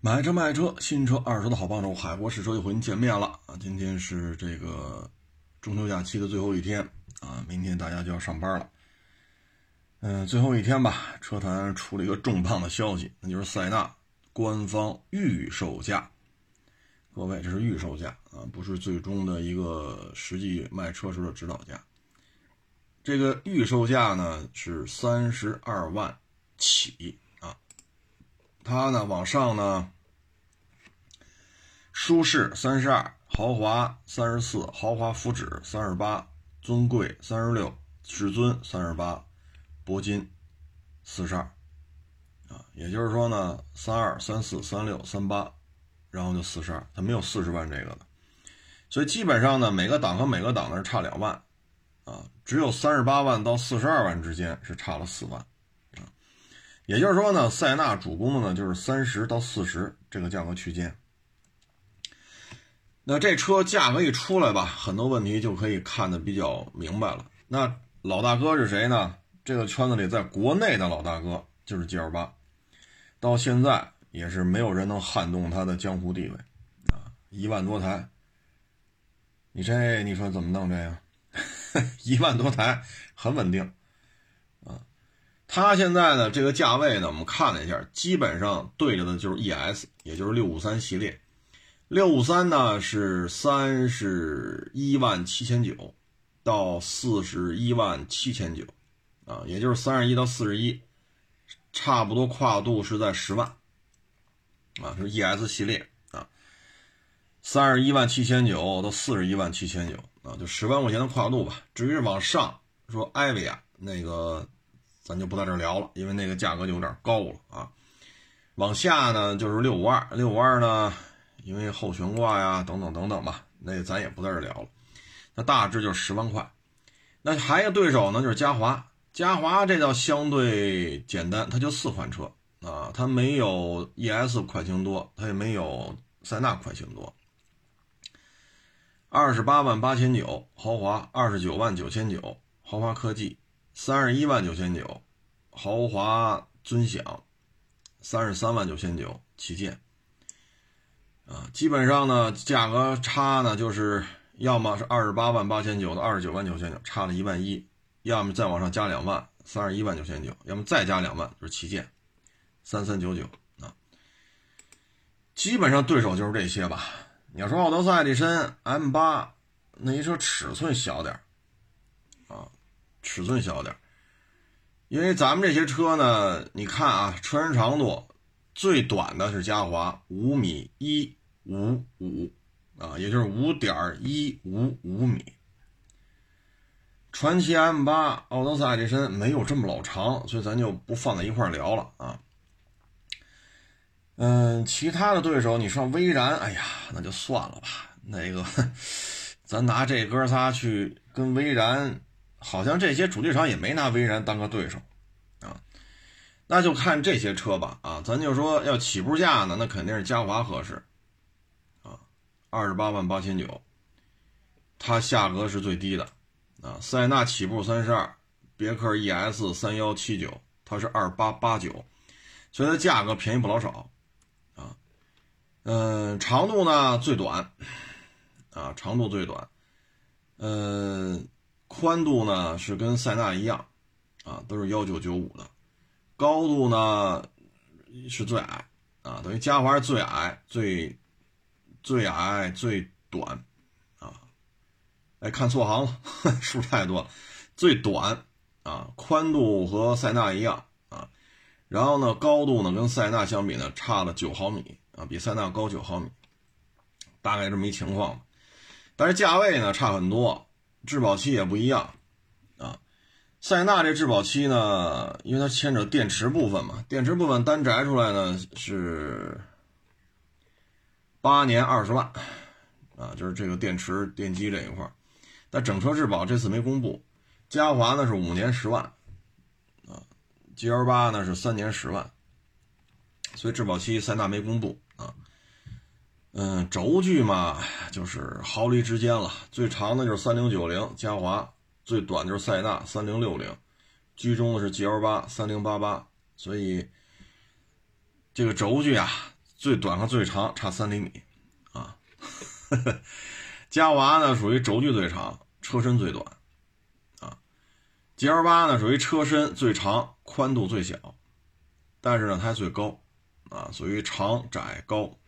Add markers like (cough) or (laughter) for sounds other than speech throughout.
买车卖车，新车二手的好帮手，海博试车又和您见面了啊！今天是这个中秋假期的最后一天啊，明天大家就要上班了。嗯，最后一天吧，车坛出了一个重磅的消息，那就是塞纳官方预售价。各位，这是预售价啊，不是最终的一个实际卖车时的指导价。这个预售价呢是三十二万起，它呢往上呢。舒适三十二，豪华三十四，豪华福祉三十八，尊贵三十六，至尊三十八，铂金四十二，啊，也就是说呢，三二、三四、三六、三八，然后就四十二，它没有四十万这个的，所以基本上呢，每个档和每个档呢是差两万，啊，只有三十八万到四十二万之间是差了四万，也就是说呢，塞纳主攻的呢就是三十到四十这个价格区间。那这车价格一出来吧，很多问题就可以看得比较明白了。那老大哥是谁呢？这个圈子里，在国内的老大哥就是 G L 八，到现在也是没有人能撼动他的江湖地位啊！一万多台，你这你说怎么弄这个？(laughs) 一万多台很稳定。它现在呢这个价位呢，我们看了一下，基本上对着的就是 E S，也就是六五三系列。六五三呢是三十一万七千九，到四十一万七千九，啊，也就是三十一到四十一，差不多跨度是在十万，啊，是 ES 系列啊，三十一万七千九到四十一万七千九，啊，就十万块钱的跨度吧。至于往上说，艾维亚那个咱就不在这聊了，因为那个价格就有点高了啊。往下呢就是六五二，六五二呢。因为后悬挂呀，等等等等吧，那咱也不在这聊了。那大致就是十万块。那还有对手呢，就是嘉华。嘉华这倒相对简单，它就四款车啊，它没有 ES 款型多，它也没有塞纳款型多。二十八万八千九豪华，二十九万九千九豪华科技，三十一万九千九豪华尊享，三十三万九千九旗舰。啊，基本上呢，价格差呢，就是要么是二十八万八千九到二十九万九千九，差了一万一；要么再往上加两万，三十一万九千九；要么再加两万，就是旗舰，三三九九啊。基本上对手就是这些吧。你要说奥德赛、力绅 M 八，那一车尺寸小点啊，尺寸小点因为咱们这些车呢，你看啊，车身长度最短的是嘉华五米一。五五啊，也就是五点一五五米。传奇 M 八、奥德赛这身没有这么老长，所以咱就不放在一块聊了啊。嗯，其他的对手，你说威然，哎呀，那就算了吧。那个，(laughs) 咱拿这哥仨去跟威然，好像这些主机厂也没拿威然当个对手啊。那就看这些车吧啊，咱就说要起步价呢，那肯定是嘉华合适。啊二十八万八千九，它价格是最低的啊。塞纳起步三十二，别克 ES 三幺七九，它是二八八九，所以它价格便宜不老少啊。嗯，长度呢最短啊，长度最短。嗯，宽度呢是跟塞纳一样啊，都是幺九九五的。高度呢是最矮啊，等于嘉华是最矮最。最矮最短，啊，哎，看错行了，(laughs) 数太多了，最短啊，宽度和塞纳一样啊，然后呢，高度呢跟塞纳相比呢差了九毫米啊，比塞纳高九毫米，大概这么一情况，但是价位呢差很多，质保期也不一样啊，塞纳这质保期呢，因为它牵扯电池部分嘛，电池部分单摘出来呢是。八年二十万，啊，就是这个电池电机这一块但整车质保这次没公布。嘉华呢是五年十万，啊，G L 八呢是三年十万，所以质保期塞纳没公布啊。嗯，轴距嘛就是毫厘之间了，最长的就是三零九零嘉华，最短就是塞纳三零六零，居中的是 G L 八三零八八，所以这个轴距啊。最短和最长差三厘米啊。(laughs) 嘉华呢属于轴距最长，车身最短啊。GL 八呢属于车身最长，宽度最小，但是呢它最高啊，属于长窄高。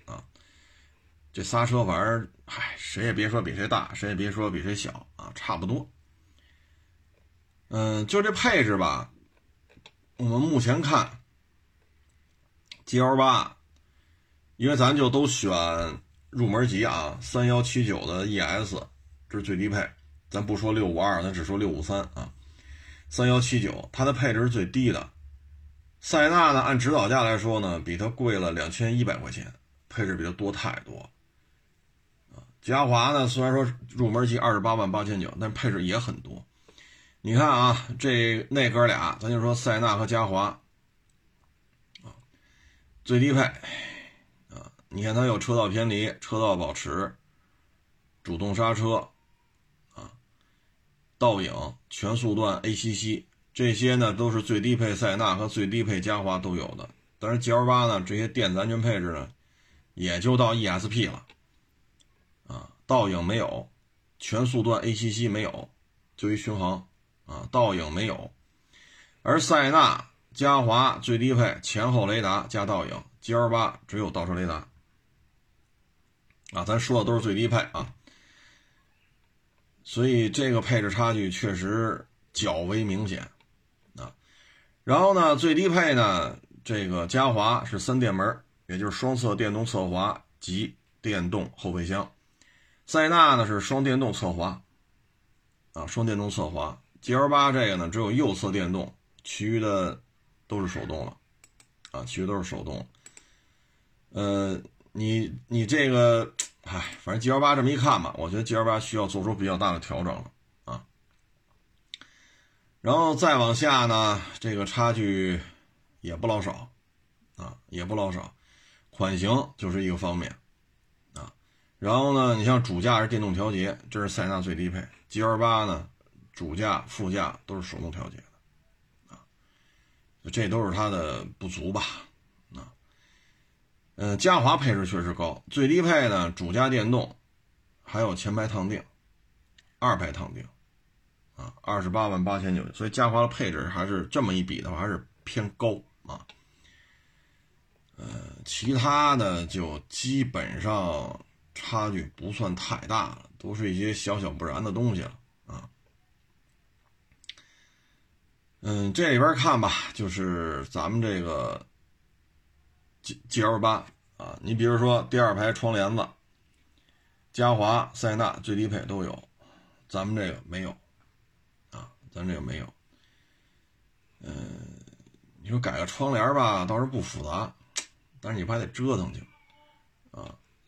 这仨车反正，嗨，谁也别说比谁大，谁也别说比谁小啊，差不多。嗯，就这配置吧，我们目前看，GL 八，因为咱就都选入门级啊，三幺七九的 ES，这是最低配，咱不说六五二，咱只说六五三啊，三幺七九，它的配置是最低的。塞纳呢，按指导价来说呢，比它贵了两千一百块钱，配置比它多太多。嘉华呢，虽然说入门级二十八万八千九，但配置也很多。你看啊，这那哥俩，咱就说塞纳和嘉华，啊，最低配，啊，你看它有车道偏离、车道保持、主动刹车，啊，倒影、全速段 ACC，这些呢都是最低配塞纳和最低配嘉华都有的。但是 GL 八呢，这些电子安全配置呢，也就到 ESP 了，倒影没有，全速段 ACC 没有，就一巡航。啊，倒影没有，而塞纳、嘉华最低配前后雷达加倒影，GL 八只有倒车雷达。啊，咱说的都是最低配啊，所以这个配置差距确实较为明显啊。然后呢，最低配呢，这个嘉华是三电门，也就是双侧电动侧滑及电动后备箱；塞纳呢是双电动侧滑，啊，双电动侧滑。G L 八这个呢，只有右侧电动，其余的都是手动了，啊，其余都是手动。呃，你你这个，唉，反正 G L 八这么一看吧，我觉得 G L 八需要做出比较大的调整了啊。然后再往下呢，这个差距也不老少，啊，也不老少，款型就是一个方面，然后呢，你像主驾是电动调节，这是塞纳最低配，G L 八呢。主驾、副驾都是手动调节的，啊，这都是它的不足吧？啊，嗯，嘉华配置确实高，最低配呢，主驾电动，还有前排烫定，二排烫定，啊，二十八万八千九，所以嘉华的配置还是这么一比的话，还是偏高啊。呃，其他的就基本上差距不算太大了，都是一些小小不然的东西了。嗯，这里边看吧，就是咱们这个 G G L 八啊，你比如说第二排窗帘子，嘉华、塞纳最低配都有，咱们这个没有啊，咱这个没有。嗯，你说改个窗帘吧，倒是不复杂，但是你不还得折腾去啊？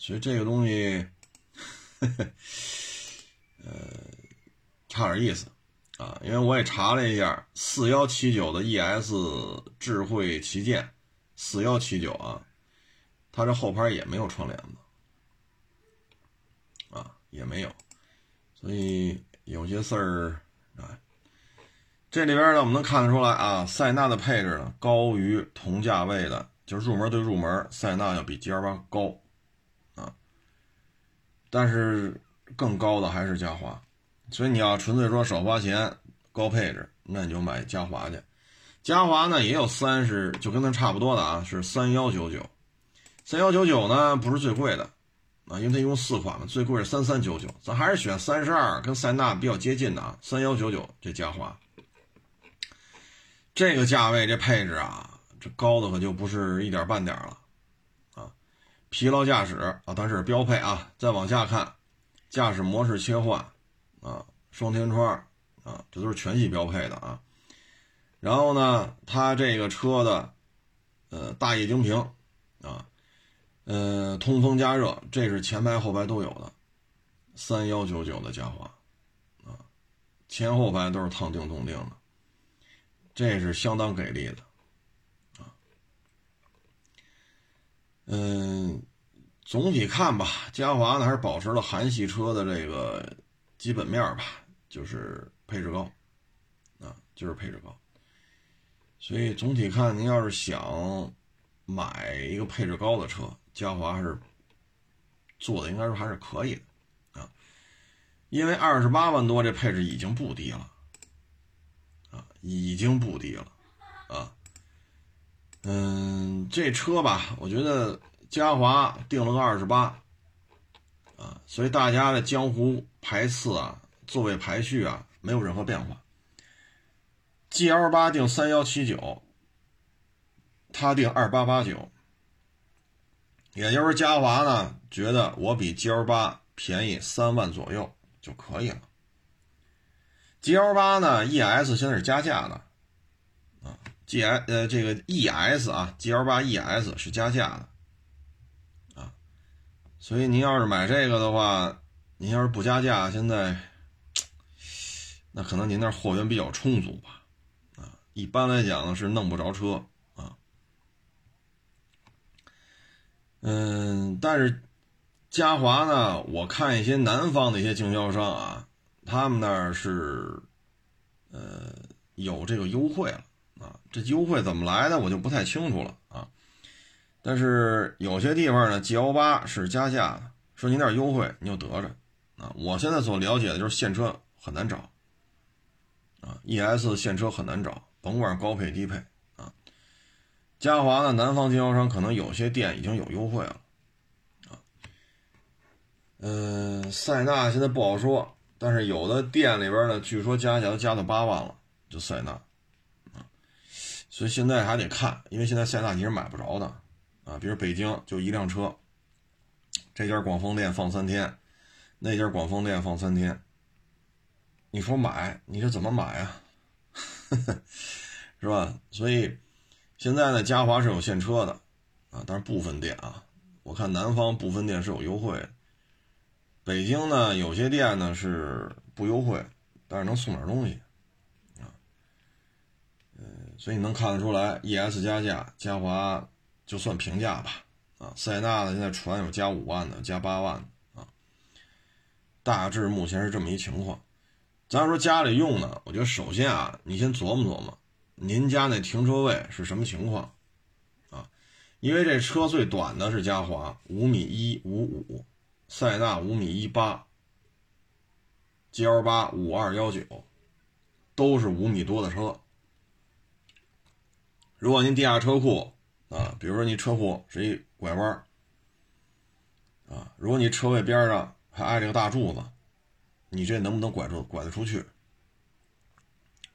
所以这个东西，(laughs) 呃，差点意思。啊，因为我也查了一下，四幺七九的 ES 智慧旗舰，四幺七九啊，它这后排也没有窗帘子，啊，也没有，所以有些事儿啊，这里边呢，我们能看得出来啊，塞纳的配置呢高于同价位的，就是入门对入门，塞纳要比 G L 八高，但是更高的还是嘉华。所以你要纯粹说少花钱高配置，那你就买嘉华去。嘉华呢也有三十，就跟它差不多的啊，是三幺九九。三幺九九呢不是最贵的啊，因为它一共四款嘛，最贵是三三九九。咱还是选三十二，跟塞纳比较接近的啊，三幺九九这嘉华。这个价位这配置啊，这高的可就不是一点半点了。疲劳驾驶啊，它是标配啊。再往下看，驾驶模式切换。啊，双天窗啊，这都是全系标配的啊。然后呢，它这个车的呃大液晶屏啊，呃通风加热，这是前排后排都有的。三幺九九的嘉华啊，前后排都是烫定动定的，这是相当给力的嗯，总体看吧，嘉华呢还是保持了韩系车的这个。基本面吧，就是配置高，啊，就是配置高。所以总体看，您要是想买一个配置高的车，嘉华还是做的应该说还是可以的啊，因为二十八万多这配置已经不低了啊，已经不低了啊。嗯，这车吧，我觉得嘉华定了个二十八啊，所以大家的江湖排次啊、座位排序啊没有任何变化。G L 八定三幺七九。他定二八八九，也就是嘉华呢觉得我比 G L 八便宜三万左右就可以了。G L 八呢 E S 现在是加价的，G S 呃这个 E S 啊 G L 八 E S 是加价的啊，所以您要是买这个的话，您要是不加价，现在那可能您那货源比较充足吧啊，一般来讲呢是弄不着车啊。嗯，但是嘉华呢？我看一些南方的一些经销商啊，他们那儿是呃有这个优惠了啊。这优惠怎么来的，我就不太清楚了啊。但是有些地方呢，G L 八是加价的，说您那优惠，你就得着啊。我现在所了解的就是现车很难找啊，E S 现车很难找，甭管高配低配啊。嘉华呢？南方经销商可能有些店已经有优惠了，啊，嗯，塞纳现在不好说，但是有的店里边呢，据说加价都加到八万了，就塞纳，所以现在还得看，因为现在塞纳你是买不着的，啊，比如北京就一辆车，这家广丰店放三天，那家广丰店放三天，你说买，你这怎么买啊？(laughs) 是吧？所以。现在呢，嘉华是有现车的，啊，但是部分店啊，我看南方部分店是有优惠。北京呢，有些店呢是不优惠，但是能送点东西，所以你能看得出来，ES 加价，嘉华就算平价吧，啊，塞纳呢现在传有加五万的，加八万的，啊，大致目前是这么一情况。咱说家里用呢，我觉得首先啊，你先琢磨琢磨。您家那停车位是什么情况啊？因为这车最短的是嘉华五米一五五，塞纳五米一八，G L 八五二幺九，都是五米多的车。如果您地下车库啊，比如说你车库是一拐弯啊，如果你车位边上还挨着个大柱子，你这能不能拐出拐得出去？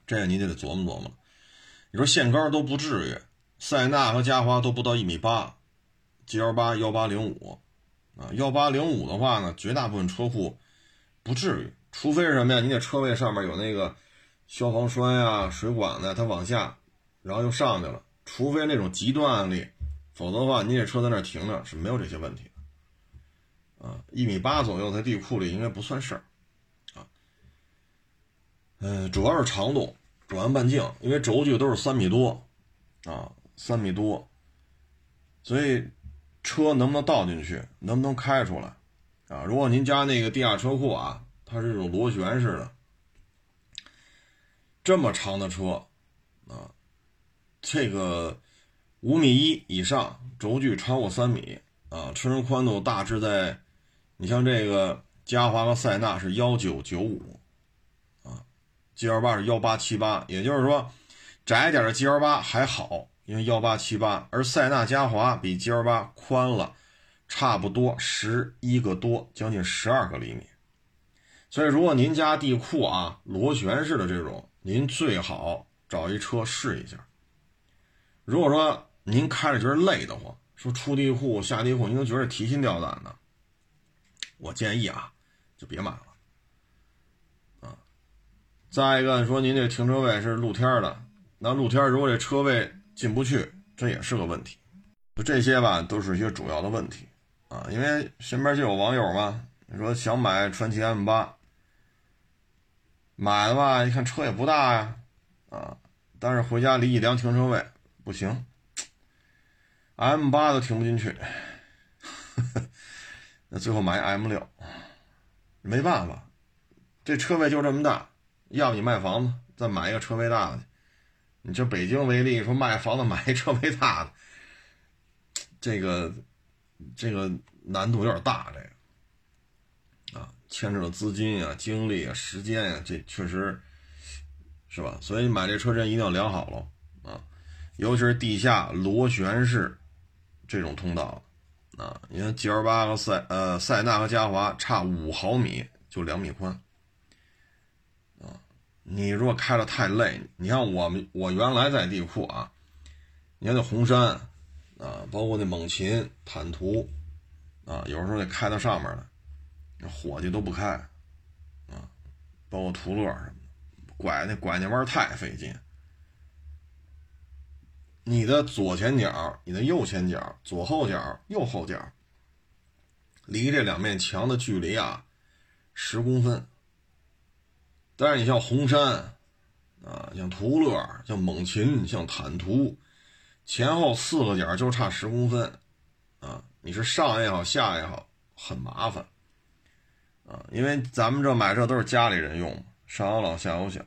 这你得得琢磨琢磨。你说限高都不至于，塞纳和嘉华都不到一米八，G L 八幺八零五，啊幺八零五的话呢，绝大部分车库不至于，除非是什么呀？你那车位上面有那个消防栓呀、水管的，它往下，然后又上去了，除非那种极端案例，否则的话，你这车在那停着是没有这些问题的，啊一米八左右在地库里应该不算事儿，啊，嗯，主要是长度。转弯半径，因为轴距都是三米多，啊，三米多，所以车能不能倒进去，能不能开出来，啊？如果您家那个地下车库啊，它是这种螺旋式的，这么长的车，这个五米一以上，轴距超过三米，啊，车身宽度大致在，你像这个嘉华和塞纳是幺九九五啊。G L 八是幺八七八，也就是说，窄点的 G L 八还好，因为幺八七八，而塞纳嘉华比 G L 八宽了差不多十一个多，将近十二个厘米。所以，如果您家地库啊螺旋式的这种，您最好找一车试一下。如果说您开着觉得累得慌，说出地库下地库您都觉得提心吊胆的，我建议啊，就别买了。啊再一个，说您这停车位是露天的，那露天如果这车位进不去，这也是个问题。就这些吧，都是一些主要的问题啊。因为身边就有网友嘛，你说想买传祺 M 八，买了吧，一看车也不大呀，啊，但是回家离一辆停车位不行，M 八都停不进去，(laughs) 那最后买 M 六，没办法，这车位就这么大。要不你卖房子，再买一个车位大的。你就北京为例，说卖房子买一车位大的，这个这个难度有点大，这个啊，牵扯的资金啊、精力啊、时间呀，这确实是吧？所以买这车真一定要量好了，尤其是地下螺旋式这种通道啊，你看 G L 八和塞呃塞纳和嘉华差五毫米就两米宽啊，你如果开的太累，你看我们我原来在地库啊，你看那红山。啊，包括那猛禽、坦途，啊，有时候得开到上面了，伙计都不开，啊，包括途乐什么的，拐那拐那弯太费劲。你的左前脚、你的右前脚、左后脚、右后脚，离这两面墙的距离啊，十公分。但是你像红山，啊，像途乐、像猛禽、像坦途。前后四个角就差十公分，啊，你是上也好下也好，很麻烦，啊，因为咱们这买这都是家里人用，上有老下有小，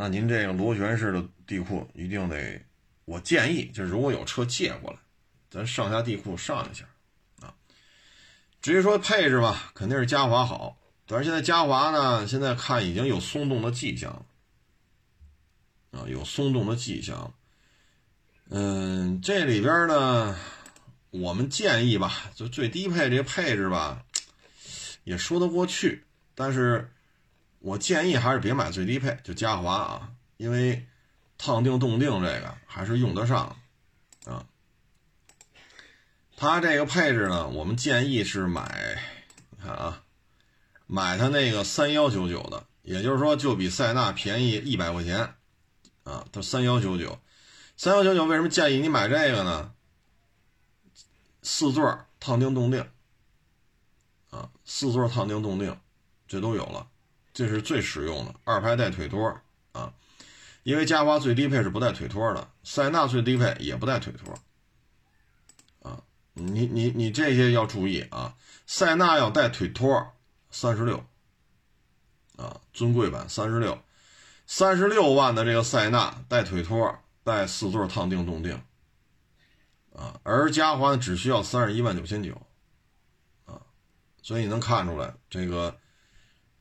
那您这个螺旋式的地库一定得，我建议就是如果有车借过来，咱上下地库上一下，啊，至于说配置吧，肯定是嘉华好，但是现在嘉华呢，现在看已经有松动的迹象了，啊，有松动的迹象。嗯，这里边呢，我们建议吧，就最低配这个配置吧，也说得过去。但是，我建议还是别买最低配，就嘉华啊，因为烫定冻定这个还是用得上啊。它这个配置呢，我们建议是买，你看啊，买它那个三幺九九的，也就是说，就比塞纳便宜一百块钱啊，它三幺九九。三幺九九为什么建议你买这个呢？四座烫定冻定，啊，四座烫定冻定，这都有了，这是最实用的。二排带腿托啊，因为嘉华最低配是不带腿托的，塞纳最低配也不带腿托，啊，你你你这些要注意啊，塞纳要带腿托，三十六，啊，尊贵版三十六，三十六万的这个塞纳带腿托。带四座烫定动定，啊，而嘉华只需要三十一万九千九，啊，所以你能看出来这个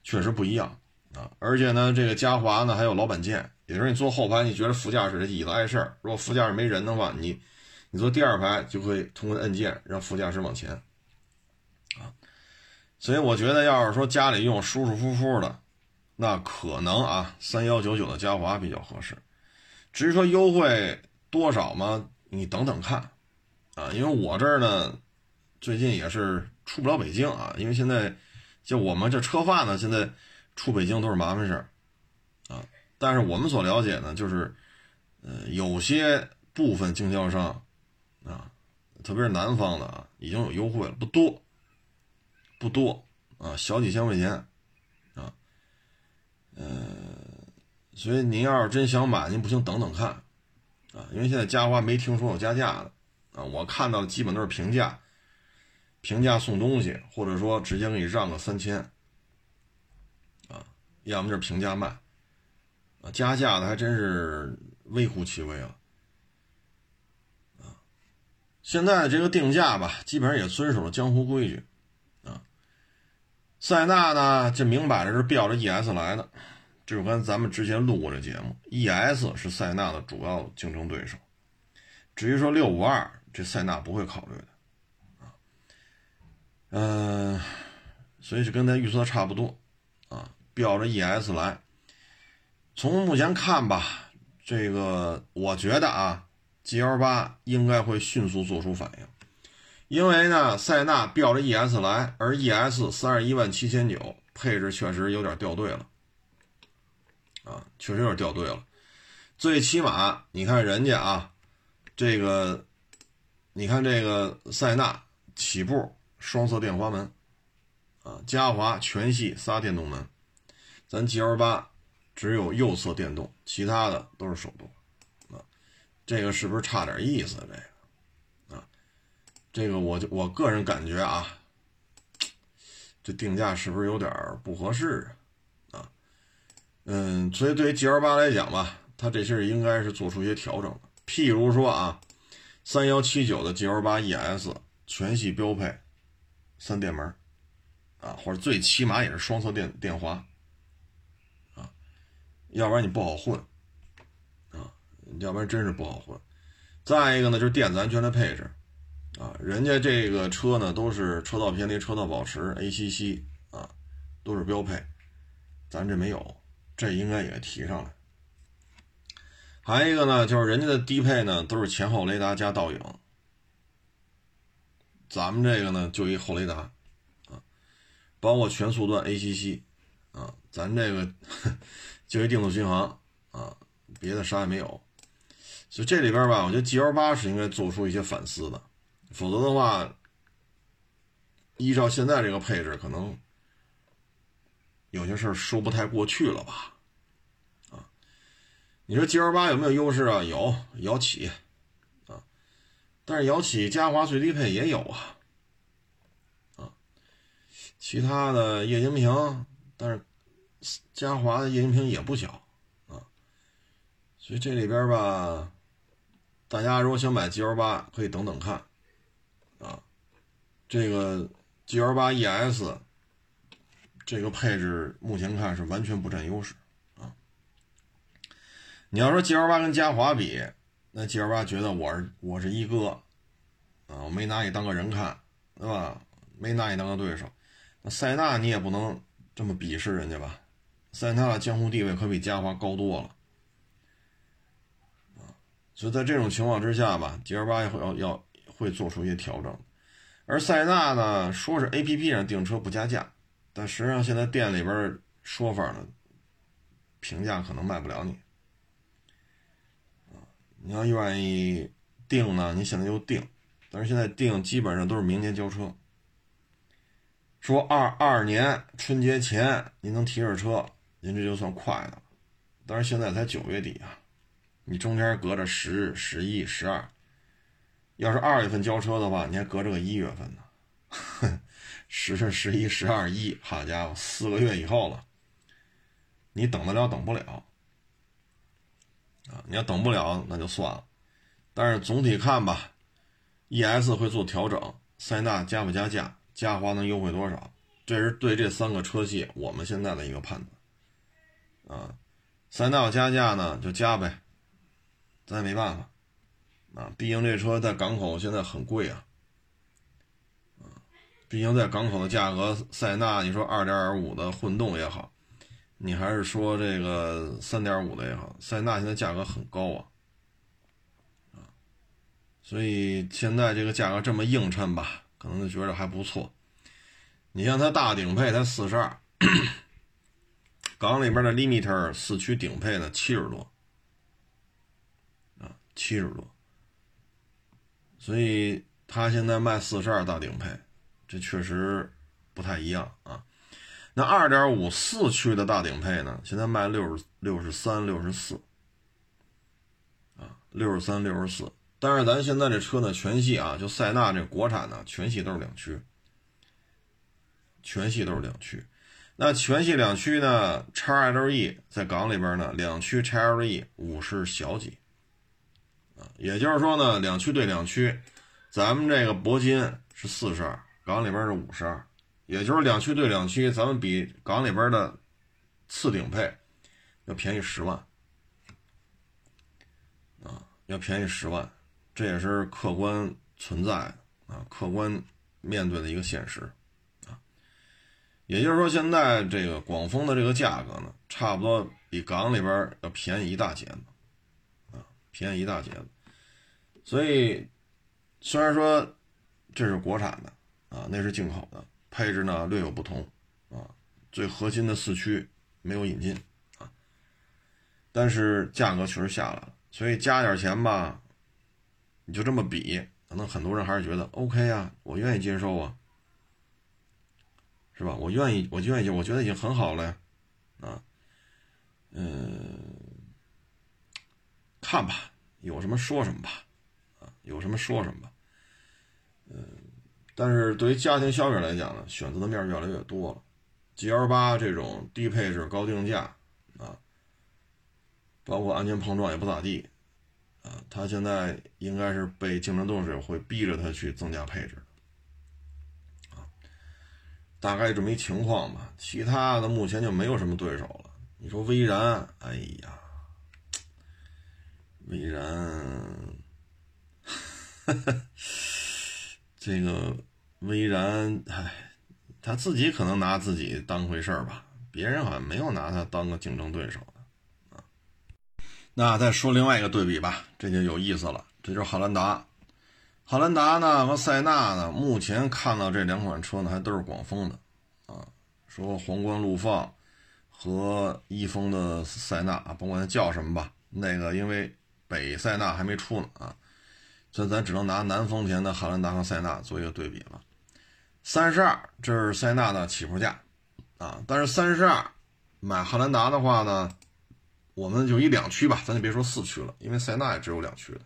确实不一样啊，而且呢，这个嘉华呢还有老板键，也就是你坐后排，你觉得副驾驶的椅子碍事儿，如果副驾驶没人的话，你你坐第二排就可以通过按键让副驾驶往前，啊，所以我觉得要是说家里用舒舒服服的，那可能啊三幺九九的嘉华比较合适。至于说优惠多少嘛？你等等看，啊，因为我这儿呢，最近也是出不了北京啊，因为现在就我们这车贩呢，现在出北京都是麻烦事儿，啊，但是我们所了解呢，就是，呃，有些部分经销商，啊，特别是南方的啊，已经有优惠了，不多，不多啊，小几千块钱，啊，嗯。所以您要是真想买，您不行等等看，啊，因为现在嘉华没听说有加价的，啊，我看到的基本都是平价，平价送东西，或者说直接给你让个三千，啊，要么就是平价卖，啊，加价的还真是微乎其微了，啊，现在这个定价吧，基本上也遵守了江湖规矩，啊，塞纳呢，这明摆着是标着 ES 来的。就跟咱们之前录过这节目，ES 是塞纳的主要竞争对手。至于说六五二，这塞纳不会考虑的，嗯，所以是跟咱预测差不多，啊，标着 ES 来。从目前看吧，这个我觉得啊，GL 八应该会迅速做出反应，因为呢，塞纳标着 ES 来，而 ES 三十一万七千九，配置确实有点掉队了。啊，确实有点掉队了。最起码你看人家啊，这个，你看这个塞纳起步双色电滑门，啊，嘉华全系仨电动门，咱 G L 八只有右侧电动，其他的都是手动，啊，这个是不是差点意思？这个，啊，这个我就我个人感觉啊，这定价是不是有点不合适啊？嗯，所以对于 G L 八来讲吧，它这是应该是做出一些调整的。譬如说啊，三幺七九的 GL 八 ES 全系标配三电门，啊，或者最起码也是双侧电电滑，啊，要不然你不好混，啊，要不然真是不好混。再一个呢，就是电子安全的配置，啊，人家这个车呢都是车道偏离、车道保持、ACC 啊，都是标配，咱这没有，这应该也提上来。还有一个呢，就是人家的低配呢都是前后雷达加倒影，咱们这个呢就一后雷达，啊，包括全速段 ACC，啊，咱这个 (laughs) 就一定速巡航，啊，别的啥也没有。所以这里边吧，我觉得 GL 八是应该做出一些反思的，否则的话，依照现在这个配置，可能有些事儿说不太过去了吧。啊你说 G L 八有没有优势啊？有，摇起，但是摇起嘉华最低配也有啊，啊，其他的液晶屏，但是嘉华的液晶屏也不小啊，所以这里边吧，大家如果想买 G L 八，可以等等看，啊，这个 G L 八 E S 这个配置目前看是完全不占优势啊。你要说 G L 八跟嘉华比，那 G L 八觉得我是我是一哥，啊，我没拿你当个人看，对吧？没拿你当个对手。那塞纳你也不能这么鄙视人家吧？塞纳的江湖地位可比嘉华高多了，啊，所以在这种情况之下吧，G L 八要要要会做出一些调整。而塞纳呢，说是 A P P 上订车不加价，但实际上现在店里边说法呢，评价可能卖不了你。你要愿意定呢，你现在就定，但是现在定基本上都是明年交车。说二二年春节前您能提着车，您这就算快的了。但是现在才九月底啊，你中间隔着十、十一、十二，要是二月份交车的话，你还隔着个一月份呢。十、十一、十二、一，好家伙，四个月以后了，你等得了等不了。啊，你要等不了那就算了，但是总体看吧，ES 会做调整，塞纳加不加价，嘉华能优惠多少？这是对这三个车系我们现在的一个判断。啊，塞纳要加价呢就加呗，咱也没办法。啊，毕竟这车在港口现在很贵啊。啊，毕竟在港口的价格，塞纳你说二点五的混动也好。你还是说这个三点五的也好，塞纳现在价格很高啊，啊，所以现在这个价格这么映衬吧，可能就觉得还不错。你像它大顶配，它四十二，港里边的 limiter 四驱顶配呢七十多，啊，七十多，所以它现在卖四十二大顶配，这确实不太一样啊。那二点五四驱的大顶配呢？现在卖六十六十三、六十四，啊，六十三、六十四。但是咱现在这车呢，全系啊，就塞纳这国产的，全系都是两驱，全系都是两驱。那全系两驱呢，x LE 在港里边呢，两驱 x LE 五是小几，啊，也就是说呢，两驱对两驱，咱们这个铂金是四十二，港里边是五十二。也就是两驱对两驱，咱们比港里边的次顶配要便宜十万啊，要便宜十万，这也是客观存在啊，客观面对的一个现实啊。也就是说，现在这个广丰的这个价格呢，差不多比港里边要便宜一大截子啊，便宜一大截子。所以，虽然说这是国产的啊，那是进口的。配置呢略有不同，啊，最核心的四驱没有引进啊，但是价格确实下来了，所以加点钱吧，你就这么比，可能很多人还是觉得 OK 啊，我愿意接受啊，是吧？我愿意，我愿意，我觉得已经很好了呀，啊，嗯，看吧，有什么说什么吧，啊，有什么说什么吧，嗯。但是对于家庭消费者来讲呢，选择的面越来越多了。G L 八这种低配置高定价啊，包括安全碰撞也不咋地啊，啊，它现在应该是被竞争对手会逼着它去增加配置，大概这么一情况吧。其他的目前就没有什么对手了。你说威然，哎呀，威然，(laughs) 这个威然，唉，他自己可能拿自己当回事儿吧，别人好像没有拿他当个竞争对手啊。那再说另外一个对比吧，这就有意思了。这就是汉兰达，汉兰达呢和塞纳呢，目前看到这两款车呢还都是广丰的啊。说皇冠陆放和一丰的塞纳啊，甭管它叫什么吧，那个因为北塞纳还没出呢啊，所以咱只能拿南丰田的汉兰达和塞纳做一个对比了。三十二，这是塞纳的起步价啊，但是三十二买汉兰达的话呢？我们就一两驱吧，咱就别说四驱了，因为塞纳也只有两驱的。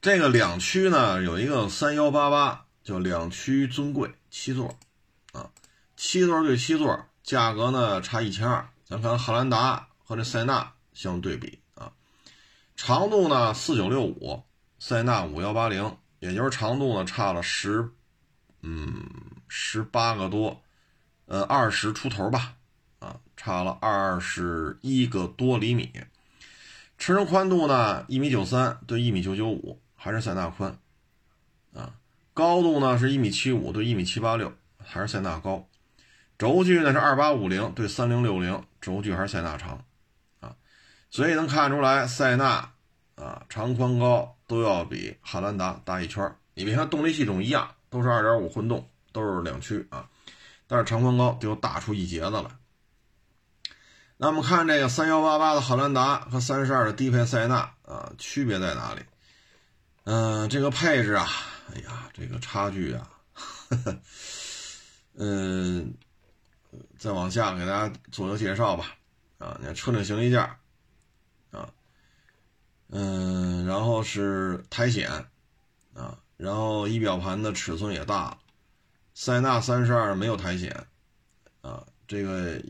这个两驱呢，有一个三幺八八，叫两驱尊贵七座，啊，七座对七座，价格呢差一千二。咱看汉兰达和这塞纳相对比啊，长度呢四九六五，塞纳五幺八零，也就是长度呢差了十，嗯，十八个多，呃，二十出头吧。啊差了二十一个多厘米，车身宽度呢一米九三对一米九九五，还是塞纳宽啊。高度呢是一米七五对一米七八六，还是塞纳高。轴距呢是二八五零对三零六零，轴距还是塞纳长啊。所以能看出来，塞纳啊长宽高都要比汉兰达大一圈。你别看动力系统一样，都是二点五混动，都是两驱啊，但是长宽高就大出一截子来。那么看这个三幺八八的汉兰达和三十二的低配塞纳啊，区别在哪里？嗯，这个配置啊，哎呀，这个差距啊，嗯，(laughs) 再往下给大家做个介绍吧。啊，你看车顶行李架，嗯，然后是苔藓啊，然后仪表盘的尺寸也大，塞纳三十二没有苔藓啊。这个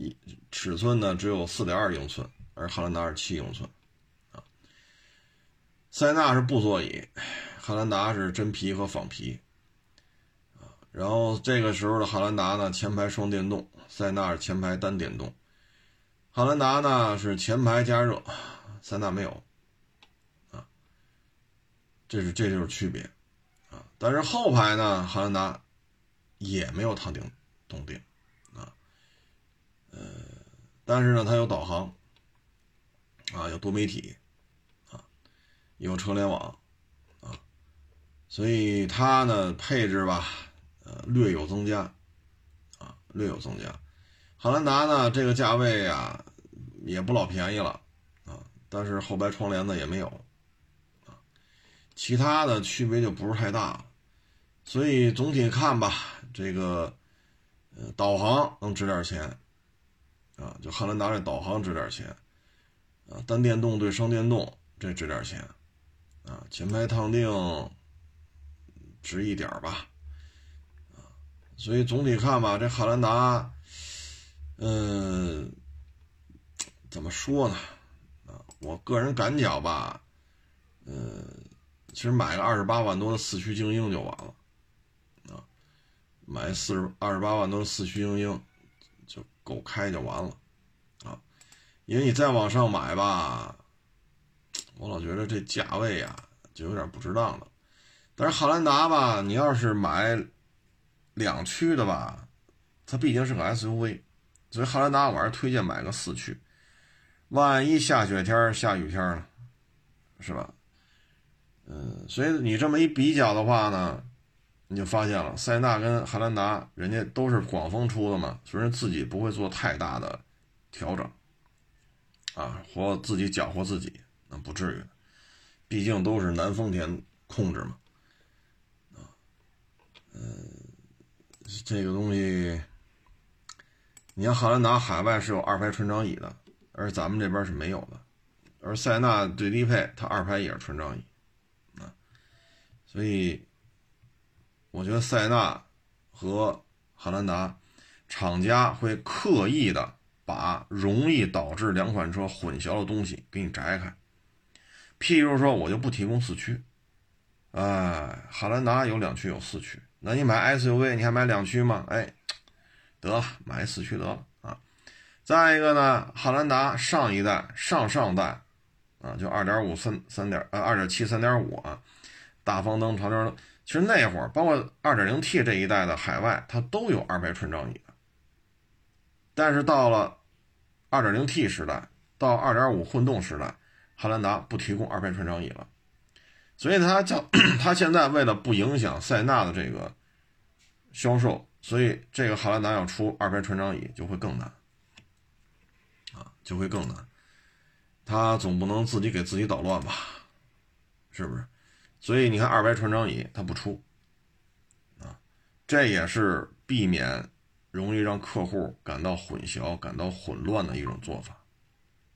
尺寸呢只有四点二英寸，而汉兰达是七英寸，啊，塞纳是布座椅，汉兰达是真皮和仿皮，啊，然后这个时候的汉兰达呢前排双电动，塞纳是前排单电动，汉兰达呢是前排加热，塞纳没有，这是这就是区别，啊，但是后排呢汉兰达也没有烫顶动顶。呃，但是呢，它有导航，啊，有多媒体，啊，有车联网，啊，所以它呢配置吧，呃，略有增加，啊，略有增加。汉兰达呢这个价位啊，也不老便宜了，啊，但是后排窗帘子也没有，其他的区别就不是太大，所以总体看吧，这个，呃，导航能值点钱。啊，就汉兰达这导航值点钱，啊，单电动对双电动这值点钱，啊，前排烫定值一点吧，啊，所以总体看吧，这汉兰达，嗯，怎么说呢？啊，我个人感觉吧，嗯，其实买个二十八万多的四驱精英就完了，啊，买四十二十八万多的四驱精英就。够开就完了，啊，因为你再往上买吧，我老觉得这价位啊就有点不值当了。但是汉兰达吧，你要是买两驱的吧，它毕竟是个 SUV，所以汉兰达我还是推荐买个四驱。万一下雪天、下雨天呢，是吧？嗯，所以你这么一比较的话呢？你就发现了，塞纳跟汉兰达，人家都是广丰出的嘛，所以自己不会做太大的调整，啊，或自己搅和自己，那不至于，毕竟都是南丰田控制嘛，啊，嗯，这个东西，你像汉兰达海外是有二排纯张椅的，而咱们这边是没有的，而塞纳最低配它二排也是纯张椅，所以。我觉得塞纳和汉兰达厂家会刻意的把容易导致两款车混淆的东西给你摘开，譬如说，我就不提供四驱，哎，汉兰达有两驱有四驱，那你买 SUV 你还买两驱吗？哎，得了，买四驱得了啊。再一个呢，汉兰达上一代、上上代啊，就二点五、三三点呃二点七、三点五啊，大方灯、长条灯，其实那会儿包括二点零 T 这一代的海外，它都有二排船长椅的，但是到了二点零 T 时代，到二点五混动时代。汉兰达不提供二排船长椅了，所以它叫 (clears throat) 它现在为了不影响塞纳的这个销售，所以这个汉兰达要出二排船长椅就会更难啊，就会更难。它总不能自己给自己捣乱吧，是不是？所以你看二排船长椅它不出啊，这也是避免容易让客户感到混淆、感到混乱的一种做法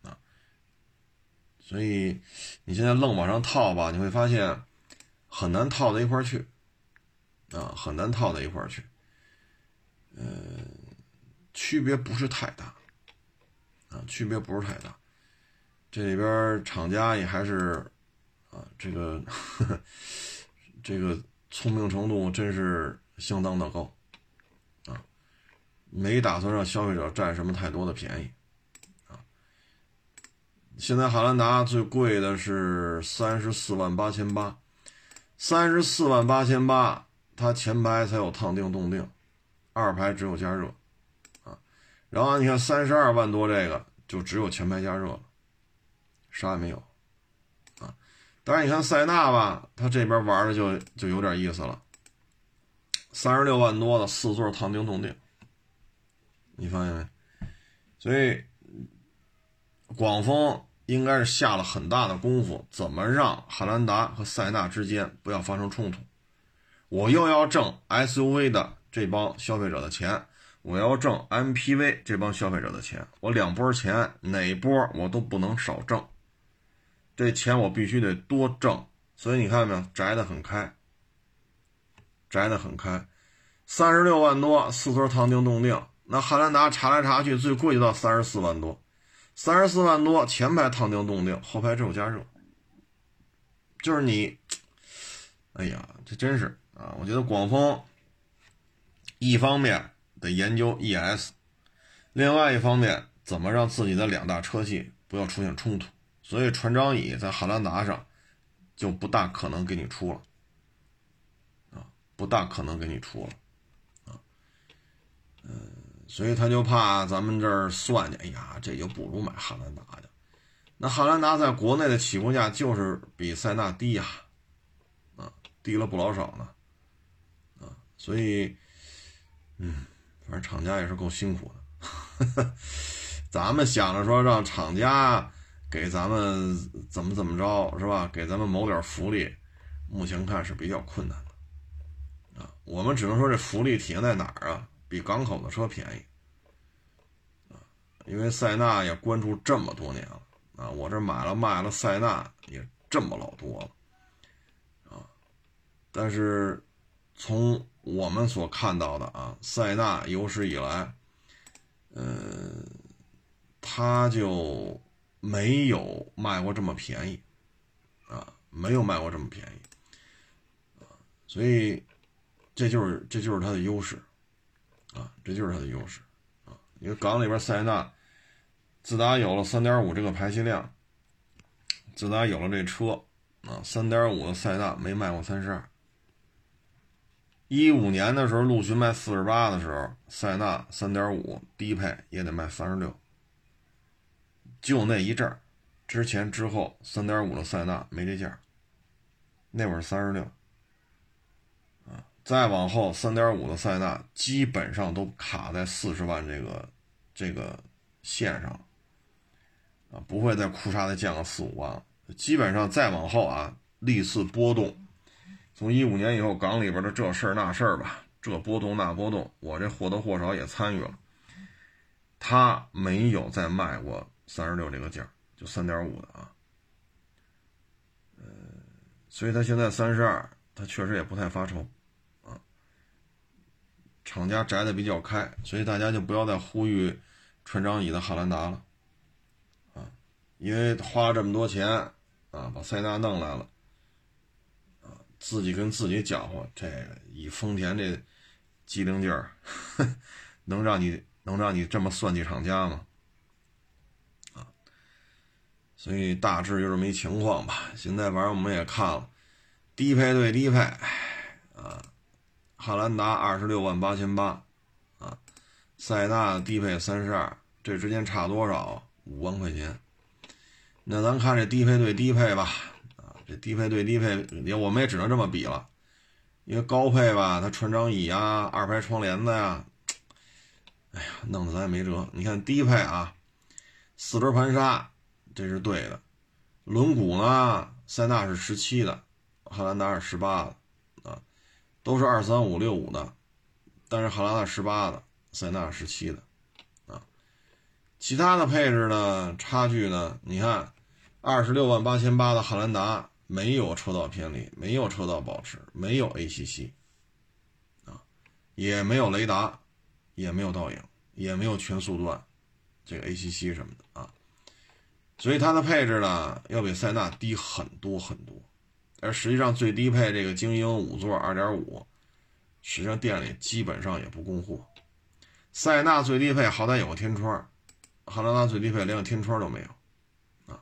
啊。所以你现在愣往上套吧，你会发现很难套在一块去，啊，很难套在一块去。嗯，区别不是太大，啊，区别不是太大。这里边厂家也还是啊，这个这个聪明程度真是相当的高，啊，没打算让消费者占什么太多的便宜啊。现在汉兰达最贵的是三十四万八千八，三十四万八千八，它前排才有烫定动定，二排只有加热，啊，然后你看三十二万多这个就只有前排加热了，啥也没有，但是你看塞纳吧，它这边玩的就就有点意思了，三十六万多的四座烫定动定，你发现没？所以广丰。应该是下了很大的功夫，怎么让汉兰达和塞纳之间不要发生冲突？我又要挣 SUV 的这帮消费者的钱，我要挣 MPV 这帮消费者的钱，我两波钱哪波我都不能少挣，这钱我必须得多挣。所以你看到没有，摘得很开，摘得很开，三十六万多四座烫定动定，那汉兰达查来查去最贵就到三十四万多。三十四万多，前排烫定动定，后排只有加热，就是你，哎呀，这真是啊！我觉得广丰一方面得研究 ES，另外一方面怎么让自己的两大车系不要出现冲突，所以船长椅在汉兰达上就不大可能给你出了，啊，不大可能给你出了，啊，嗯。所以他就怕咱们这儿算计，哎呀，这就不如买汉兰达的。那汉兰达在国内的起步价就是比塞纳低呀，啊，低了不老少呢，啊，所以，嗯，反正厂家也是够辛苦的。(laughs) 咱们想着说让厂家给咱们怎么怎么着，是吧？给咱们谋点福利，目前看是比较困难的，啊，我们只能说这福利体现在哪儿啊？比港口的车便宜啊，因为塞纳也关注这么多年了啊，我这买了卖了，塞纳也这么老多了啊。但是从我们所看到的啊，塞纳有史以来，嗯，它就没有卖过这么便宜啊，没有卖过这么便宜啊，所以这就是这就是它的优势。啊，这就是它的优势啊！因为港里边塞纳，自打有了3.5这个排气量，自打有了这车啊，3.5的塞纳没卖过32。一五年的时候，陆巡卖48的时候，塞纳3.5低配也得卖36。就那一阵儿，之前之后，3.5的塞纳没这价，那会儿36。再往后，三点五的塞纳基本上都卡在四十万这个这个线上啊，不会再哭嚓的降个四五万。基本上再往后啊，历次波动，从一五年以后，港里边的这事儿那事儿吧，这波动那波动，我这或多或少也参与了。他没有再卖过三十六这个价，就三点五的啊。呃，所以他现在三十二，他确实也不太发愁啊。厂家摘的比较开，所以大家就不要再呼吁船长椅的汉兰达了，啊，因为花了这么多钱，啊，把塞纳弄来了，啊，自己跟自己搅和，这以丰田这机灵劲儿，(laughs) 能让你能让你这么算计厂家吗？啊，所以大致就这么一情况吧。现在反正我们也看了，低配对低配，啊，汉兰达二十六万八千八，啊，塞纳低配三十二，这之间差多少？五万块钱。那咱看这低配对低配吧，啊，这低配对低配也我们也只能这么比了，因为高配吧，它穿张椅啊，二排窗帘子呀，哎呀，弄得咱也没辙。你看低配啊，四轮盘刹，这是对的，轮毂呢，塞纳是十七的，汉兰达是十八的，啊，都是二三五六五的，但是汉兰达十八的，塞纳十七的，啊，其他的配置呢，差距呢，你看。二十六万八千八的汉兰达没有车道偏离，没有车道保持，没有 ACC，啊，也没有雷达，也没有倒影，也没有全速段，这个 ACC 什么的啊，所以它的配置呢要比塞纳低很多很多，而实际上最低配这个精英五座二点五，实际上店里基本上也不供货，塞纳最低配好歹有个天窗，汉兰达最低配连个天窗都没有啊。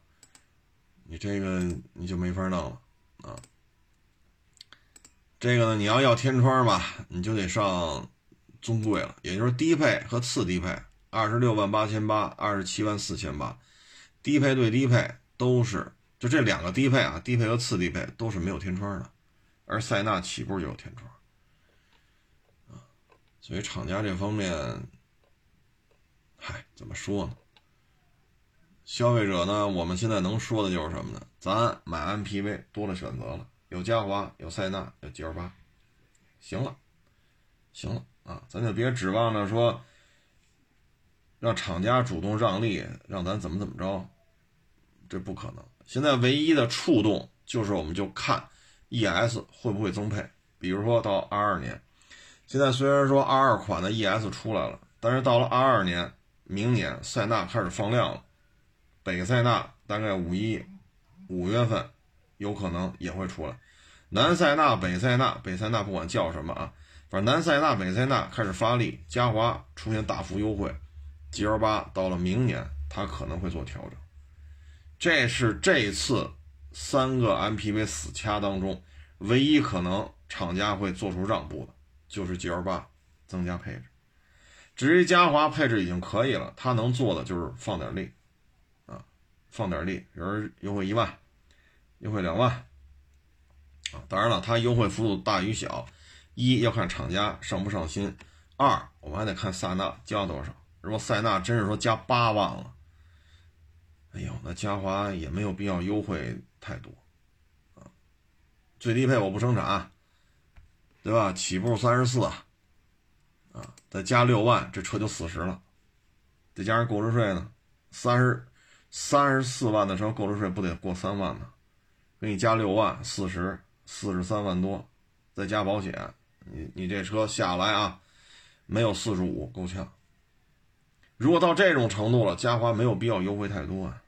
你这个你就没法弄了啊！这个呢，你要要天窗吧，你就得上尊贵了，也就是低配和次低配，二十六万八千八，二十七万四千八，低配对低配都是就这两个低配啊，低配和次低配都是没有天窗的，而塞纳起步就有天窗啊，所以厂家这方面，嗨，怎么说呢？消费者呢？我们现在能说的就是什么呢？咱买 MPV 多了选择了，有嘉华，有塞纳，有 G L 八，行了，行了啊！咱就别指望着说让厂家主动让利，让咱怎么怎么着，这不可能。现在唯一的触动就是，我们就看 ES 会不会增配。比如说到二二年，现在虽然说二二款的 ES 出来了，但是到了二二年，明年塞纳开始放量了。北塞纳大概五一五月份有可能也会出来，南塞纳、北塞纳、北塞纳不管叫什么啊，反正南塞纳、北塞纳开始发力，嘉华出现大幅优惠，G L 八到了明年它可能会做调整，这是这次三个 M P V 死掐当中唯一可能厂家会做出让步的，就是 G L 八增加配置，至于嘉华配置已经可以了，它能做的就是放点力啊。放点力，比如优惠一万，优惠两万，啊，当然了，它优惠幅度大与小，一要看厂家上不上心，二我们还得看塞纳加多少。如果塞纳真是说加八万了，哎呦，那嘉华也没有必要优惠太多，啊，最低配我不生产，对吧？起步三十四，啊，再加六万，这车就四十了，再加上购置税呢，三十。三十四万的车购置税不得过三万呢？给你加六万，四十四十三万多，再加保险，你你这车下来啊，没有四十五够呛。如果到这种程度了，嘉华没有必要优惠太多啊。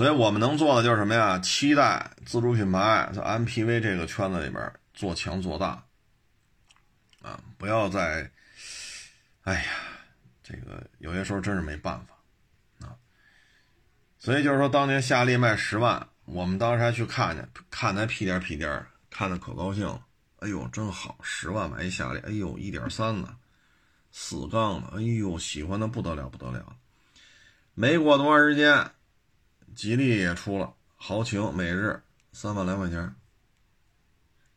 所以我们能做的就是什么呀？期待自主品牌在 MPV 这个圈子里边做强做大啊！不要再，哎呀。这个有些时候真是没办法啊，所以就是说，当年夏利卖十万，我们当时还去看去，看那屁颠屁颠，看的可高兴了。哎呦，真好，十万买一夏利，哎呦，一点三的，四缸的，哎呦，喜欢的不得了不得了。没过多长时间，吉利也出了豪情，每日三万来块钱。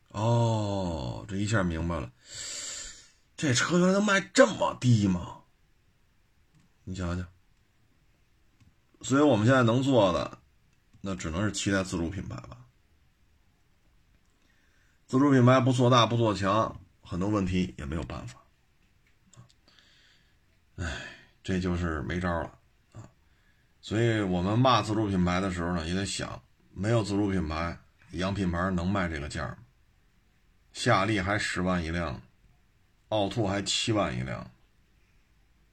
哦，这一下明白了，这车原来能卖这么低吗？你想想，所以我们现在能做的，那只能是期待自主品牌吧。自主品牌不做大不做强，很多问题也没有办法。哎，这就是没招了！所以我们骂自主品牌的时候呢，也得想，没有自主品牌，洋品牌能卖这个价吗？夏利还十万一辆，奥拓还七万一辆。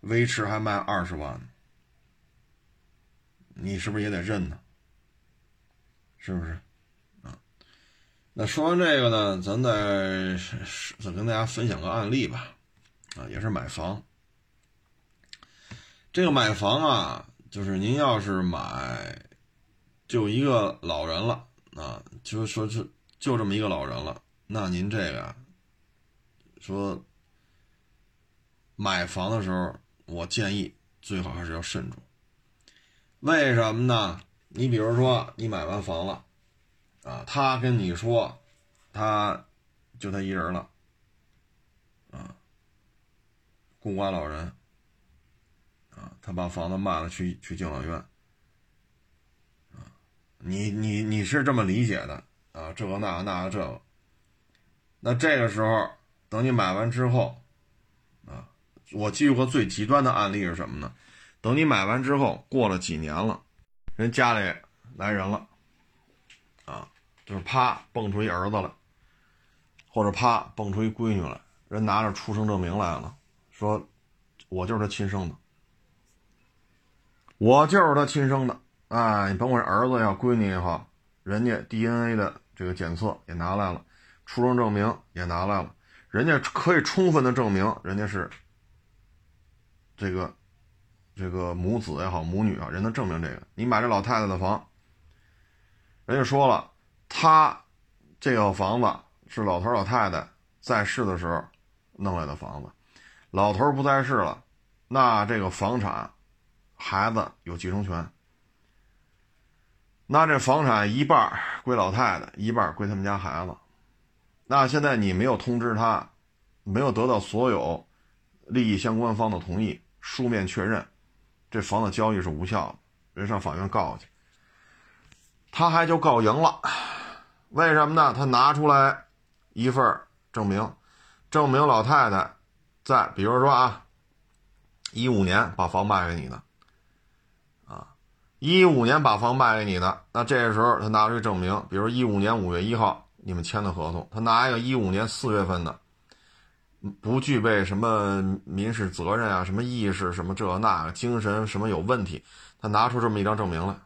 威驰还卖二十万，你是不是也得认呢？是不是？啊，那说完这个呢，咱再再跟大家分享个案例吧。啊，也是买房。这个买房啊，就是您要是买，就一个老人了啊，就说是就这么一个老人了，那您这个说买房的时候，我建议最好还是要慎重。为什么呢？你比如说，你买完房了，啊，他跟你说，他就他一人了，啊，孤寡老人，啊，他把房子卖了去去敬老院，啊，你你你是这么理解的啊？这个那个那个这个，那这个时候等你买完之后，啊，我记过最极端的案例是什么呢？等你买完之后，过了几年了，人家里来人了，啊，就是啪蹦出一儿子来，或者啪蹦出一闺女来，人拿着出生证明来了，说，我就是他亲生的，我就是他亲生的，哎，你甭管是儿子也好，闺女也好，人家 DNA 的这个检测也拿来了，出生证明也拿来了，人家可以充分的证明人家是这个。这个母子也好，母女啊，人能证明这个。你买这老太太的房，人家说了，他这套房子是老头老太太在世的时候弄来的房子，老头不在世了，那这个房产孩子有继承权，那这房产一半归老太太，一半归他们家孩子。那现在你没有通知他，没有得到所有利益相关方的同意，书面确认。这房子交易是无效的，人上法院告去，他还就告赢了，为什么呢？他拿出来一份证明，证明老太太在，比如说啊，一五年把房卖给你的，一五年把房卖给你的，那这时候他拿出证明，比如一五年五月一号你们签的合同，他拿一个一五年四月份的。不具备什么民事责任啊，什么意识，什么这那精神什么有问题，他拿出这么一张证明来，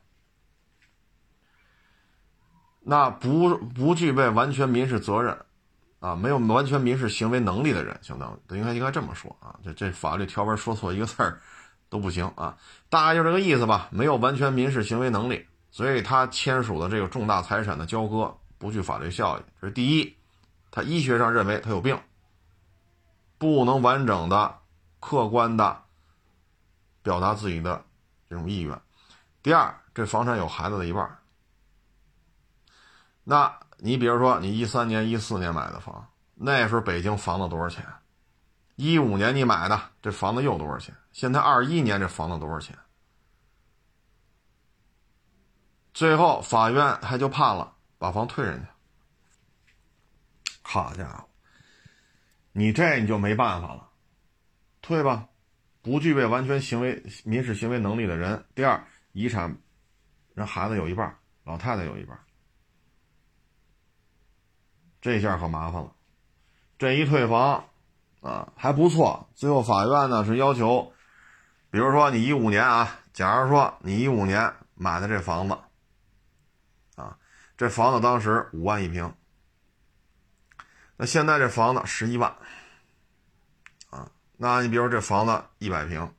那不不具备完全民事责任，啊，没有完全民事行为能力的人，相当于应该应该这么说啊，这这法律条文说错一个字儿都不行啊，大概就这个意思吧，没有完全民事行为能力，所以他签署的这个重大财产的交割不具法律效益，这是第一，他医学上认为他有病。不能完整的、客观的表达自己的这种意愿。第二，这房产有孩子的一半。那你比如说，你一三年、一四年买的房，那时候北京房子多少钱？一五年你买的这房子又多少钱？现在二一年这房子多少钱？最后法院还就判了，把房退人家。好家伙！你这你就没办法了，退吧，不具备完全行为民事行为能力的人。第二，遗产，人孩子有一半，老太太有一半，这下可麻烦了。这一退房，啊，还不错。最后法院呢是要求，比如说你一五年啊，假如说你一五年买的这房子，啊，这房子当时五万一平。那现在这房子十一万，啊，那你比如说这房子一百平，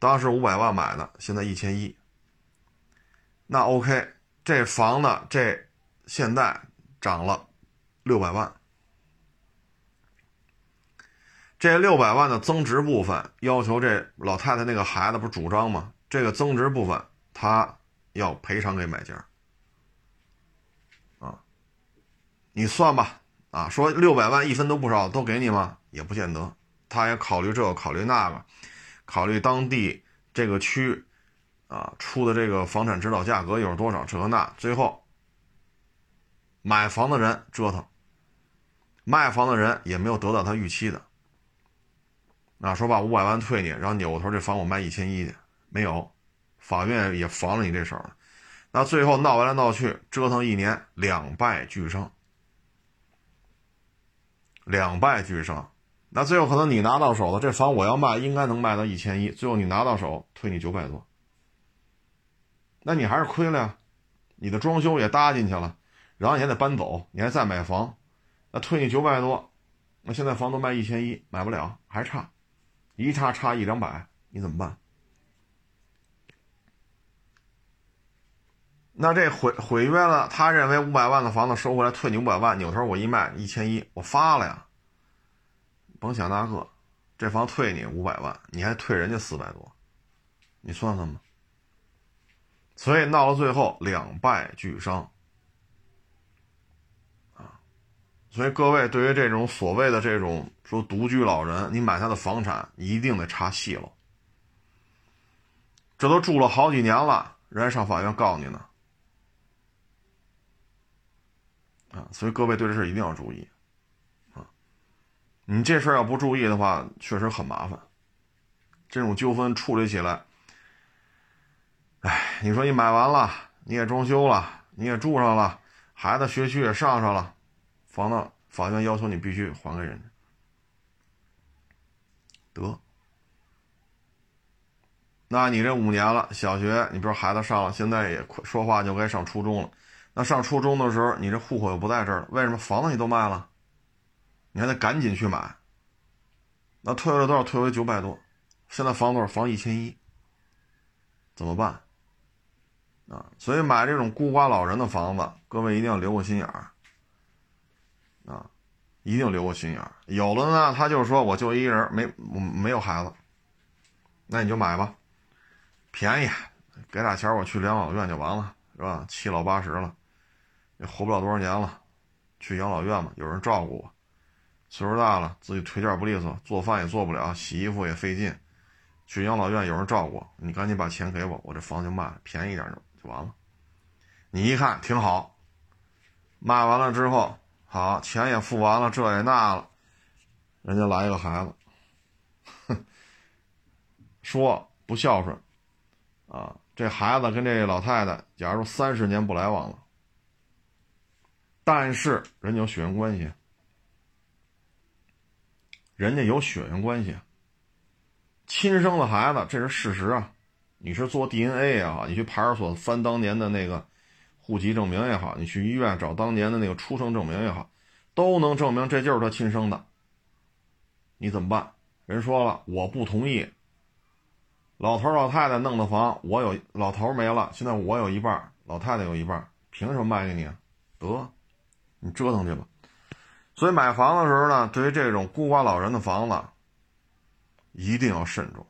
当时五百万买的，现在一千一，那 OK，这房子这现在涨了六百万，这六百万的增值部分要求这老太太那个孩子不是主张吗？这个增值部分他要赔偿给买家，啊，你算吧。啊，说六百万一分都不少，都给你吗？也不见得，他也考虑这个，考虑那个，考虑当地这个区，啊出的这个房产指导价格又是多少？这那最后，买房的人折腾，卖房的人也没有得到他预期的。那说把五百万退你，然后扭头这房我卖一千一去，没有，法院也防了你这手。那最后闹来闹去，折腾一年，两败俱伤。两败俱伤，那最后可能你拿到手的这房我要卖，应该能卖到一千一，最后你拿到手退你九百多，那你还是亏了呀，你的装修也搭进去了，然后你还得搬走，你还再买房，那退你九百多，那现在房都卖一千一，买不了，还差，一差差一两百，你怎么办？那这毁毁约了，他认为五百万的房子收回来退你五百万，扭头我一卖一千一，我发了呀。甭想那个，这房退你五百万，你还退人家四百多，你算算吧。所以闹到最后两败俱伤，啊，所以各位对于这种所谓的这种说独居老人，你买他的房产一定得查细了，这都住了好几年了，人家上法院告你呢。啊，所以各位对这事一定要注意，啊，你这事要不注意的话，确实很麻烦。这种纠纷处理起来，哎，你说你买完了，你也装修了，你也住上了，孩子学区也上上了，房子法院要求你必须还给人家，得，那你这五年了，小学，你比如孩子上了，现在也快说话就该上初中了。那上初中的时候，你这户口又不在这儿了，为什么房子你都卖了？你还得赶紧去买。那退回来多少？退回九百多。现在房多少？房一千一。怎么办？啊，所以买这种孤寡老人的房子，各位一定要留个心眼儿。一定留个心眼儿。有的呢，他就说我就一人，没没有孩子，那你就买吧，便宜，给俩钱我去养老院就完了，是吧？七老八十了。也活不了多少年了，去养老院嘛，有人照顾我。岁数大了，自己腿脚不利索，做饭也做不了，洗衣服也费劲。去养老院有人照顾，你赶紧把钱给我，我这房就卖了，便宜点就就完了。你一看挺好，卖完了之后，好钱也付完了，这也那了，人家来一个孩子，说不孝顺，啊，这孩子跟这老太太，假如三十年不来往了。但是人家有血缘关系，人家有血缘关系，亲生的孩子这是事实啊！你是做 DNA 啊，你去派出所翻当年的那个户籍证明也好，你去医院找当年的那个出生证明也好，都能证明这就是他亲生的。你怎么办？人说了，我不同意。老头老太太弄的房，我有老头没了，现在我有一半，老太太有一半，凭什么卖给你？得。你折腾去吧，所以买房的时候呢，对于这种孤寡老人的房子，一定要慎重！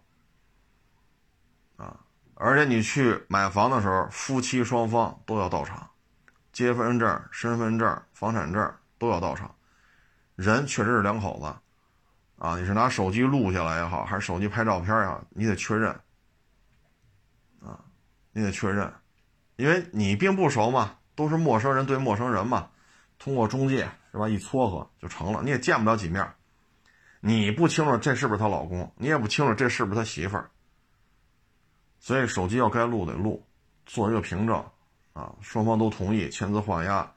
而且你去买房的时候，夫妻双方都要到场，结婚证、身份证、房产证都要到场。人确实是两口子啊，你是拿手机录下来也好，还是手机拍照片也好，你得确认啊，你得确认，因为你并不熟嘛，都是陌生人对陌生人嘛。通过中介是吧？一撮合就成了，你也见不了几面，你不清楚这是不是她老公，你也不清楚这是不是他媳妇儿，所以手机要该录得录，做一个凭证，啊，双方都同意签字画押，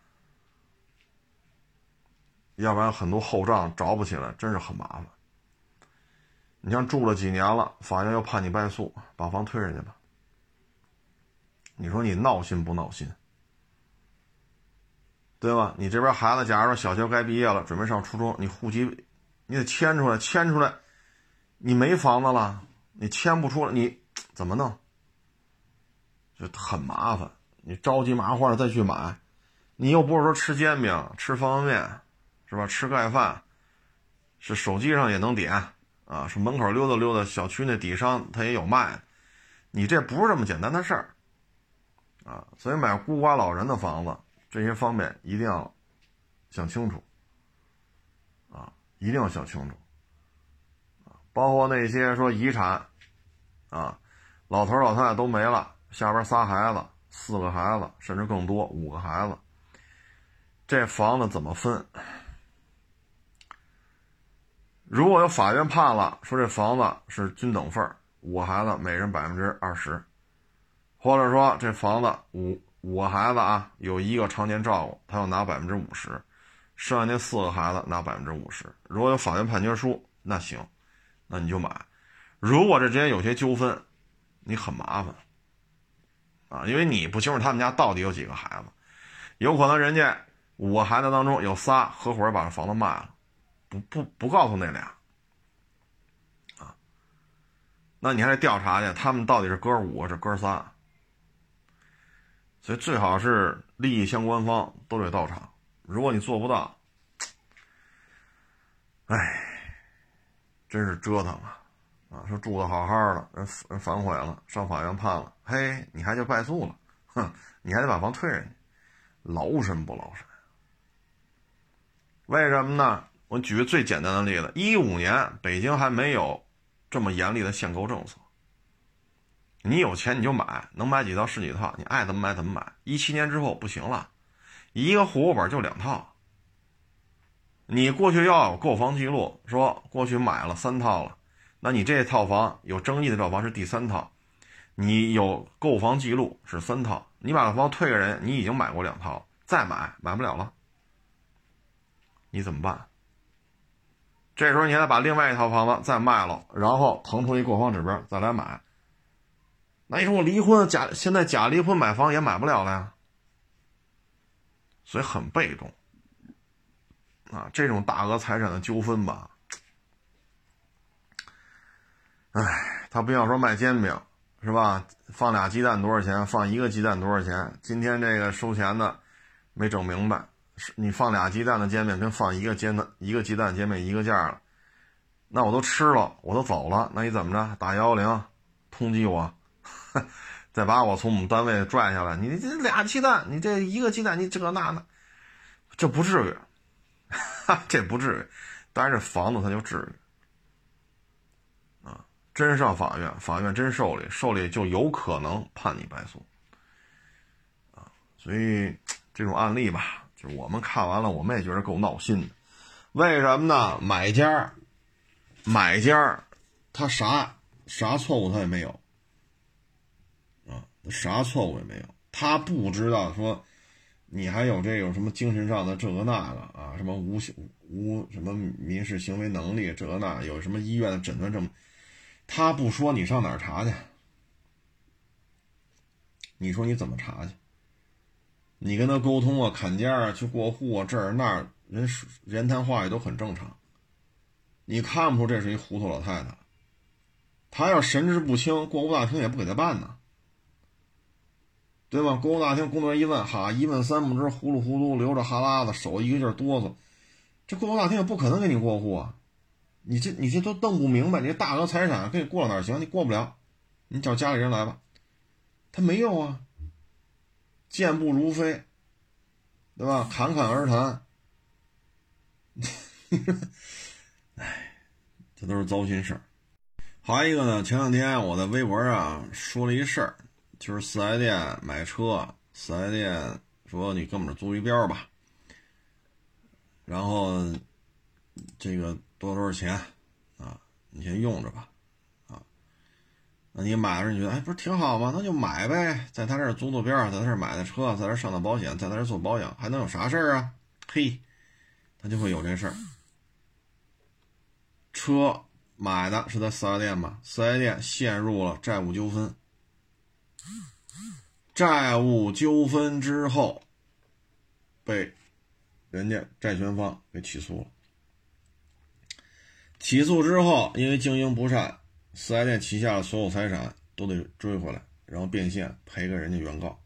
要不然很多后账找不起来，真是很麻烦。你像住了几年了，法院又判你败诉，把房退人家吧，你说你闹心不闹心？对吧？你这边孩子，假如说小学该毕业了，准备上初中，你户籍你得迁出来，迁出来，你没房子了，你迁不出来，你怎么弄？就很麻烦，你着急麻花的再去买，你又不是说吃煎饼、吃方便面，是吧？吃盖饭，是手机上也能点啊，是门口溜达溜达，小区那底商他也有卖，你这不是这么简单的事儿啊！所以买孤寡老人的房子。这些方面一定要想清楚啊，一定要想清楚啊，包括那些说遗产啊，老头老太太都没了，下边仨孩子，四个孩子，甚至更多，五个孩子，这房子怎么分？如果有法院判了，说这房子是均等份五个孩子每人百分之二十，或者说这房子五。五个孩子啊，有一个常年照顾，他要拿百分之五十，剩下那四个孩子拿百分之五十。如果有法院判决书，那行，那你就买。如果这之间有些纠纷，你很麻烦。啊，因为你不清楚他们家到底有几个孩子，有可能人家五个孩子当中有仨合伙把这房子卖了，不不不告诉那俩，啊，那你还得调查去，他们到底是哥五个是哥仨，所以最好是利益相关方都得到场，如果你做不到，哎，真是折腾啊。说住的好好的，人人反悔了，上法院判了，嘿，你还就败诉了，哼，你还得把房退人家，劳神不劳神？为什么呢？我举个最简单的例子，一五年北京还没有这么严厉的限购政策，你有钱你就买，能买几套是几套，你爱怎么买怎么买。一七年之后不行了，一个户口本就两套，你过去要有购房记录，说过去买了三套了。那你这套房有争议的套房是第三套，你有购房记录是三套，你把房退给人，你已经买过两套，再买买不了了，你怎么办？这时候你还得把另外一套房子再卖了，然后腾出一购房指标再来买。那你说我离婚假现在假离婚买房也买不了了呀，所以很被动啊，这种大额财产的纠纷吧。哎，他不要说卖煎饼，是吧？放俩鸡蛋多少钱？放一个鸡蛋多少钱？今天这个收钱的没整明白，是你放俩鸡蛋的煎饼跟放一个煎的一个鸡蛋煎饼一个价了，那我都吃了，我都走了，那你怎么着？打幺幺零通缉我，(laughs) 再把我从我们单位拽下来。你这俩鸡蛋，你这一个鸡蛋，你这个那的，这不至于，(laughs) 这不至于，但是房子它就至于。真上法院，法院真受理，受理就有可能判你败诉，啊，所以这种案例吧，就我们看完了，我们也觉得够闹心的。为什么呢？买家，买家，他啥啥错误他也没有，啊，啥错误也没有，他不知道说你还有这有什么精神上的这个那个啊，什么无无什么民事行为能力这个那，有什么医院的诊断证明。他不说，你上哪儿查去？你说你怎么查去？你跟他沟通啊，砍价啊，去过户啊，这儿那儿，人言谈话语都很正常。你看不出这是一糊涂老太太。他要神志不清，过户大厅也不给他办呢，对吧？过户大厅工作人员一问，哈，一问三不知，呼噜呼噜流着哈喇子，手一个劲哆嗦，这过户大厅也不可能给你过户啊。你这你这都弄不明白，你这大额财产可以过哪儿行？你过不了，你找家里人来吧。他没有啊，健步如飞，对吧？侃侃而谈。(laughs) 哎，这都是糟心事儿。还有一个呢，前两天我在微博上说了一事儿，就是四 S 店买车，四 S 店说你跟我们租一标吧，然后这个。多多少钱啊？你先用着吧，啊，那你买了，你觉得哎，不是挺好吗？那就买呗，在他这儿租租边，在他这儿买的车，在这儿上的保险，在他这儿做保养，还能有啥事儿啊？嘿，他就会有这事儿。车买的是在四 S 店吧？四 S 店陷入了债务纠纷，债务纠纷之后被人家债权方给起诉了。起诉之后，因为经营不善，四 S 店旗下的所有财产都得追回来，然后变现赔给人家原告。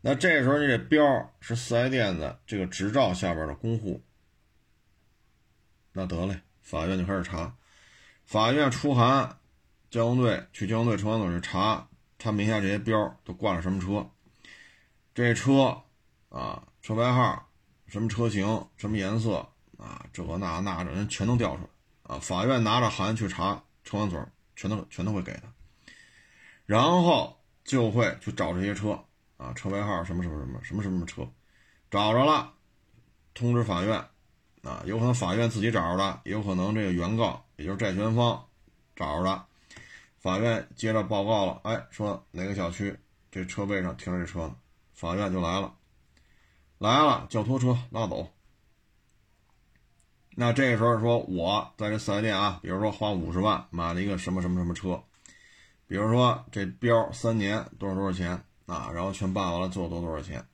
那这时候你这标是四 S 店的这个执照下边的公户，那得嘞，法院就开始查，法院出函，交通队去交通队城管所去查他名下这些标都挂了什么车，这车啊车牌号、什么车型、什么颜色啊，这个那那的人全都调出来。啊，法院拿着函去查，城管所全都全都会给他，然后就会去找这些车啊，车牌号什么什么什么什么什么车，找着了，通知法院，啊，有可能法院自己找着的，也有可能这个原告也就是债权方找着的，法院接着报告了，哎，说哪个小区这车位上停着这车呢，法院就来了，来了叫拖车拉走。那这个时候说，我在这四 S 店啊，比如说花五十万买了一个什么什么什么车，比如说这标三年多少多少钱，啊，然后全办完了，最后多多少钱？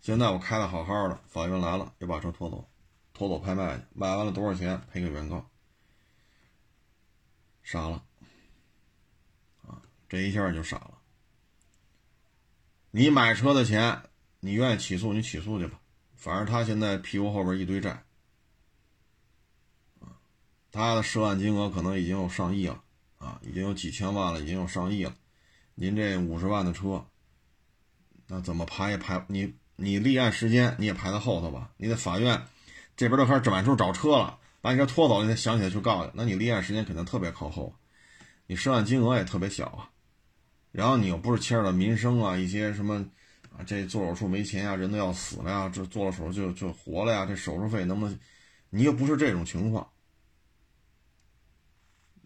现在我开的好好的，法院来了，又把车拖走，拖走拍卖去，卖完了多少钱？赔给原告，傻了，啊，这一下就傻了。你买车的钱，你愿意起诉你起诉去吧，反正他现在屁股后边一堆债，他的涉案金额可能已经有上亿了，啊，已经有几千万了，已经有上亿了。您这五十万的车，那怎么排也排你你立案时间你也排在后头吧？你在法院这边都开始满处找车了，把你这拖走，你才想起来去告去，那你立案时间肯定特别靠后，你涉案金额也特别小啊。然后你又不是牵扯到民生啊，一些什么啊，这做手术没钱呀，人都要死了呀，这做了手术就就活了呀，这手术费能不能？你又不是这种情况，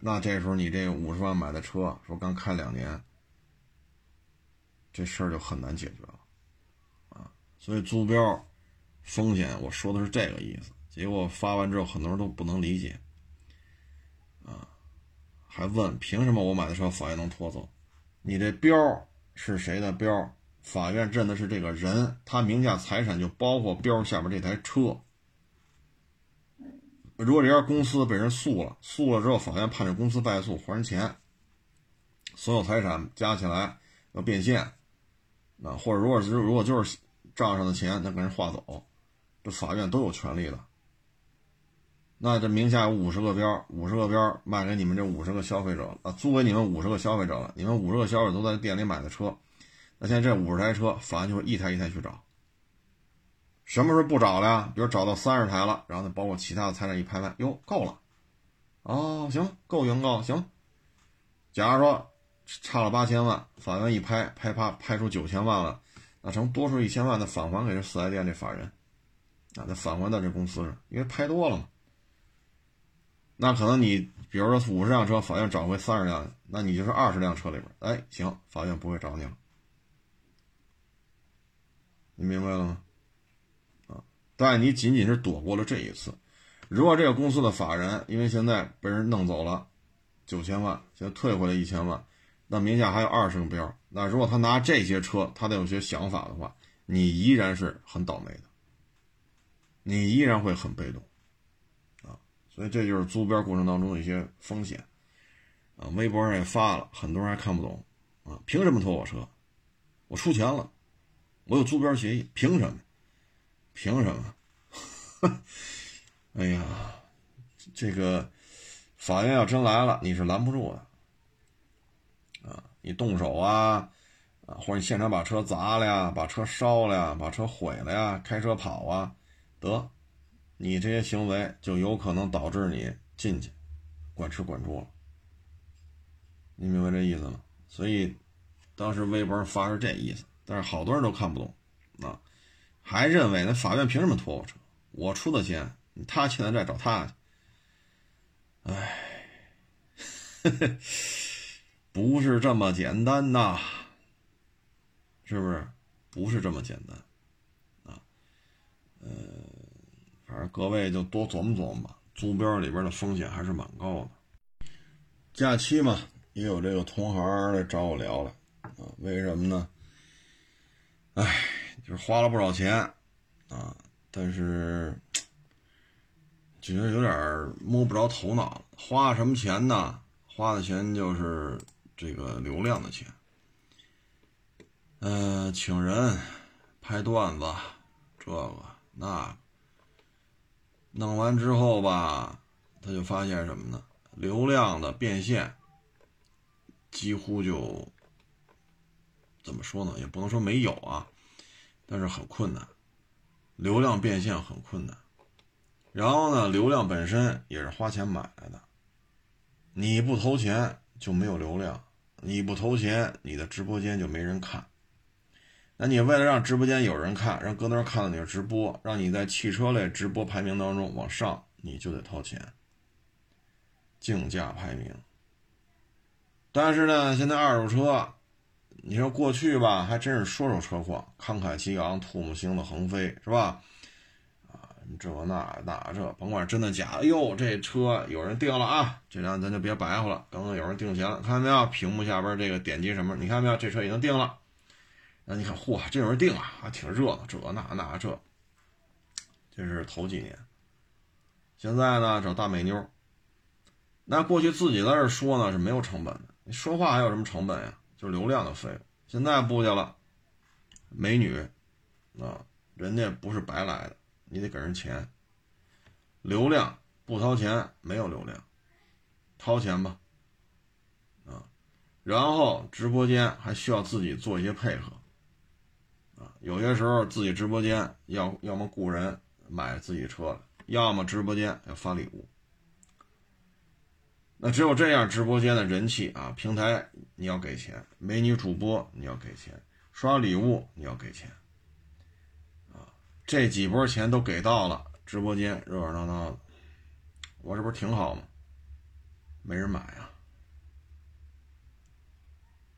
那这时候你这五十万买的车，说刚开两年，这事儿就很难解决了啊。所以租标风险，我说的是这个意思。结果发完之后，很多人都不能理解啊，还问凭什么我买的车法院能拖走？你这标是谁的标？法院认的是这个人，他名下财产就包括标下面这台车。如果这家公司被人诉了，诉了之后，法院判这公司败诉，还人钱，所有财产加起来要变现，那或者如果是如果就是账上的钱，那给人划走，这法院都有权利的。那这名下有五十个标，五十个标卖给你们这五十个消费者啊，租给你们五十个消费者了。你们五十个消费者都在店里买的车，那现在这五十台车，法院就会一台一台去找。什么时候不找了呀？比如找到三十台了，然后呢，包括其他的财产一拍卖，哟，够了，哦，行，够原告行。假如说差了八千万，法院一拍拍啪拍出九千万了，那成多出一千万的返还给这四 S 店这法人，啊，再返还到这公司上，因为拍多了嘛。那可能你，比如说五十辆车，法院找回三十辆，那你就是二十辆车里边，哎，行，法院不会找你了，你明白了吗？但你仅仅是躲过了这一次。如果这个公司的法人因为现在被人弄走了九千万，现在退回来一千万，那名下还有二十个标，那如果他拿这些车，他得有些想法的话，你依然是很倒霉的，你依然会很被动。啊所以这就是租标过程当中的一些风险，啊，微博上也发了，很多人还看不懂，啊，凭什么拖我车？我出钱了，我有租标协议，凭什么？凭什么？(laughs) 哎呀，这个法院要真来了，你是拦不住的，啊，你动手啊，啊，或者你现场把车砸了呀，把车烧了呀，把车毁了呀，开车跑啊，得。你这些行为就有可能导致你进去管吃管住了，你明白这意思吗？所以当时微博发是这意思，但是好多人都看不懂啊，还认为那法院凭什么拖我车？我出的钱，他欠的债找他去。哎，(laughs) 不是这么简单呐，是不是？不是这么简单啊，呃。反正各位就多琢磨琢磨吧，租标里边的风险还是蛮高的。假期嘛，也有这个同行来找我聊了啊，为什么呢？哎，是花了不少钱啊，但是 (tsk) 觉得有点摸不着头脑。花什么钱呢？花的钱就是这个流量的钱。嗯，请人拍段子，这个那。弄完之后吧，他就发现什么呢？流量的变现几乎就怎么说呢？也不能说没有啊，但是很困难。流量变现很困难。然后呢，流量本身也是花钱买来的。你不投钱就没有流量，你不投钱，你的直播间就没人看。那你为了让直播间有人看，让更多人看到你的直播，让你在汽车类直播排名当中往上，你就得掏钱，竞价排名。但是呢，现在二手车，你说过去吧，还真是说说车况，慷慨激昂，吐沫星子横飞，是吧？啊，这那那这，甭管真的假的，哎呦，这车有人订了啊！这辆咱就别白活了，刚刚有人订钱了，看见没有？屏幕下边这个点击什么？你看没有？这车已经订了。那你看，嚯，这有人订啊，还挺热闹，这那那这，这是头几年。现在呢，找大美妞。那过去自己在这说呢是没有成本的，你说话还有什么成本呀？就是流量的费用。现在不去了，美女，啊，人家不是白来的，你得给人钱。流量不掏钱没有流量，掏钱吧，啊，然后直播间还需要自己做一些配合，啊，有些时候自己直播间要要么雇人买自己车要么直播间要发礼物。那只有这样，直播间的人气啊，平台你要给钱，美女主播你要给钱，刷礼物你要给钱，啊，这几波钱都给到了，直播间热热闹闹的，我这不是挺好吗？没人买啊，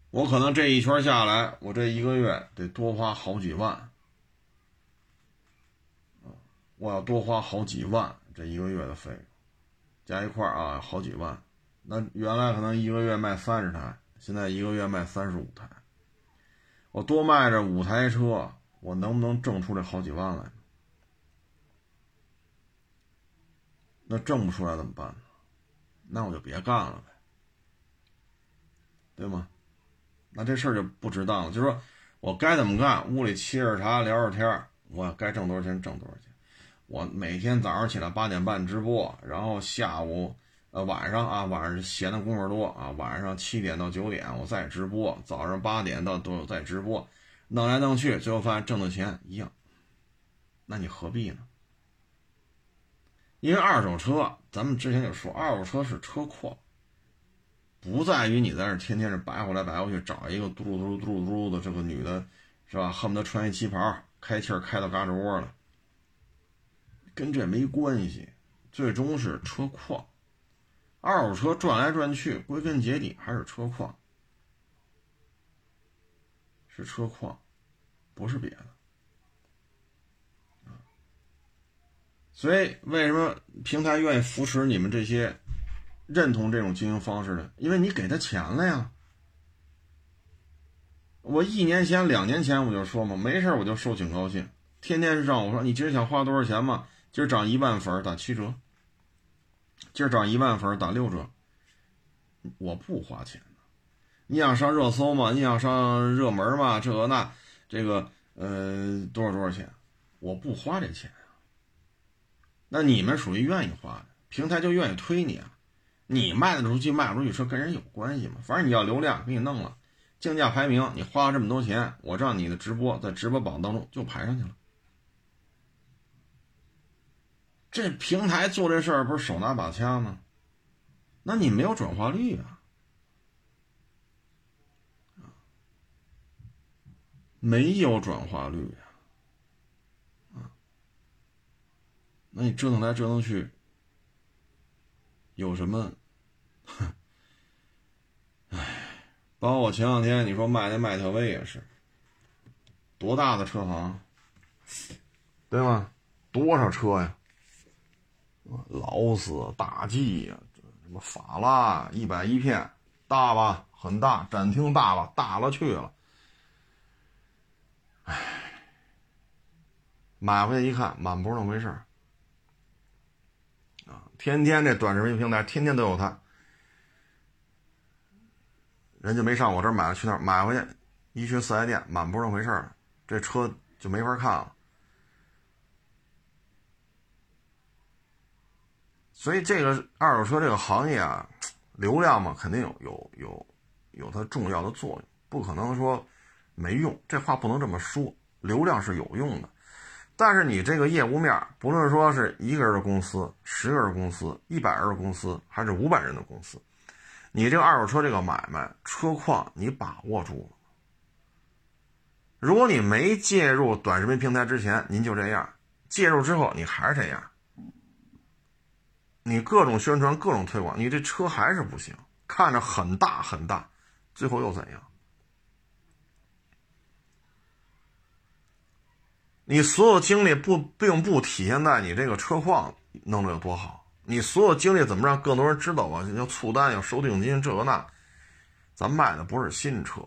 我可能这一圈下来，我这一个月得多花好几万，我要多花好几万，这一个月的费用加一块啊，好几万。那原来可能一个月卖三十台，现在一个月卖三十五台。我多卖这五台车，我能不能挣出这好几万来？那挣不出来怎么办呢？那我就别干了呗，对吗？那这事儿就不值当了。就是说我该怎么干，屋里沏着茶聊着天我该挣多少钱挣多少钱。我每天早上起来八点半直播，然后下午。呃，晚上啊，晚上闲的功夫多啊，晚上七点到九点我再直播，早上八点到都有在直播，弄来弄去，最后发现挣的钱一样，那你何必呢？因为二手车，咱们之前就说，二手车是车况，不在于你在这天天是白活来白活去找一个嘟噜嘟噜嘟噜嘟噜的这个女的，是吧？恨不得穿一旗袍，开气儿开到嘎吱窝了，跟这没关系，最终是车况。二手车转来转去，归根结底还是车况，是车况，不是别的。所以为什么平台愿意扶持你们这些认同这种经营方式的？因为你给他钱了呀。我一年前、两年前我就说嘛，没事我就收警高兴，天天让我说你今儿想花多少钱嘛？今儿涨一万粉打七折。今儿涨一万粉打六折，我不花钱你想上热搜吗？你想上热门吗？这个那，这个呃多少多少钱？我不花这钱啊。那你们属于愿意花的，平台就愿意推你啊。你卖得出去卖不出去车跟人有关系吗？反正你要流量，给你弄了，竞价排名，你花了这么多钱，我让你的直播在直播榜当中就排上去了。这平台做这事儿不是手拿把掐吗？那你没有转化率啊，没有转化率呀，啊，那你折腾来折腾去，有什么？唉，包括我前两天你说卖那迈特威也是，多大的车行，对吗？多少车呀？劳斯、大 G 呀，这什么法拉一百一片，大吧，很大，展厅大吧，大了去了。唉，买回去一看，满不是那么回事儿。啊，天天这短视频平台，天天都有它。人家没上我这儿买，去那儿买回去，一去四 S 店，满不是那么回事儿，这车就没法看了。所以这个二手车这个行业啊，流量嘛，肯定有有有有它重要的作用，不可能说没用。这话不能这么说，流量是有用的。但是你这个业务面，不论说是一个人的公司、十个人公司、一百人的公司，还是五百人的公司，你这个二手车这个买卖车况你把握住了。如果你没介入短视频平台之前，您就这样；介入之后，你还是这样。你各种宣传，各种推广，你这车还是不行，看着很大很大，最后又怎样？你所有精力不并不体现在你这个车况弄得有多好，你所有精力怎么让更多人知道啊？要促单，要收定金，这个那，咱卖的不是新车，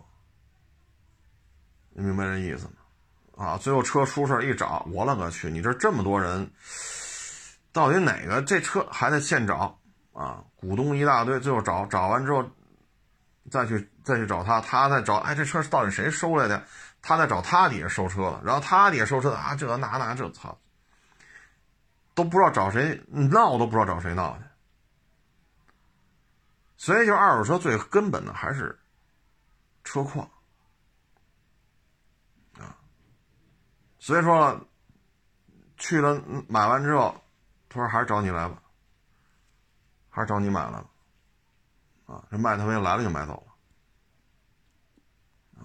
你明白这意思吗？啊，最后车出事一找，我勒个去！你这这么多人，到底哪个这车还得现找啊？股东一大堆，最后找找完之后，再去再去找他，他再找，哎，这车到底谁收来的？他再找他底下收车的，然后他底下收车的啊，这那那这操，都不知道找谁闹，都不知道找谁闹去。所以，就二手车最根本的还是车况啊。所以说，去了买完之后，他说还是找你来吧，还是找你买了，啊，这卖他没来了就买走了，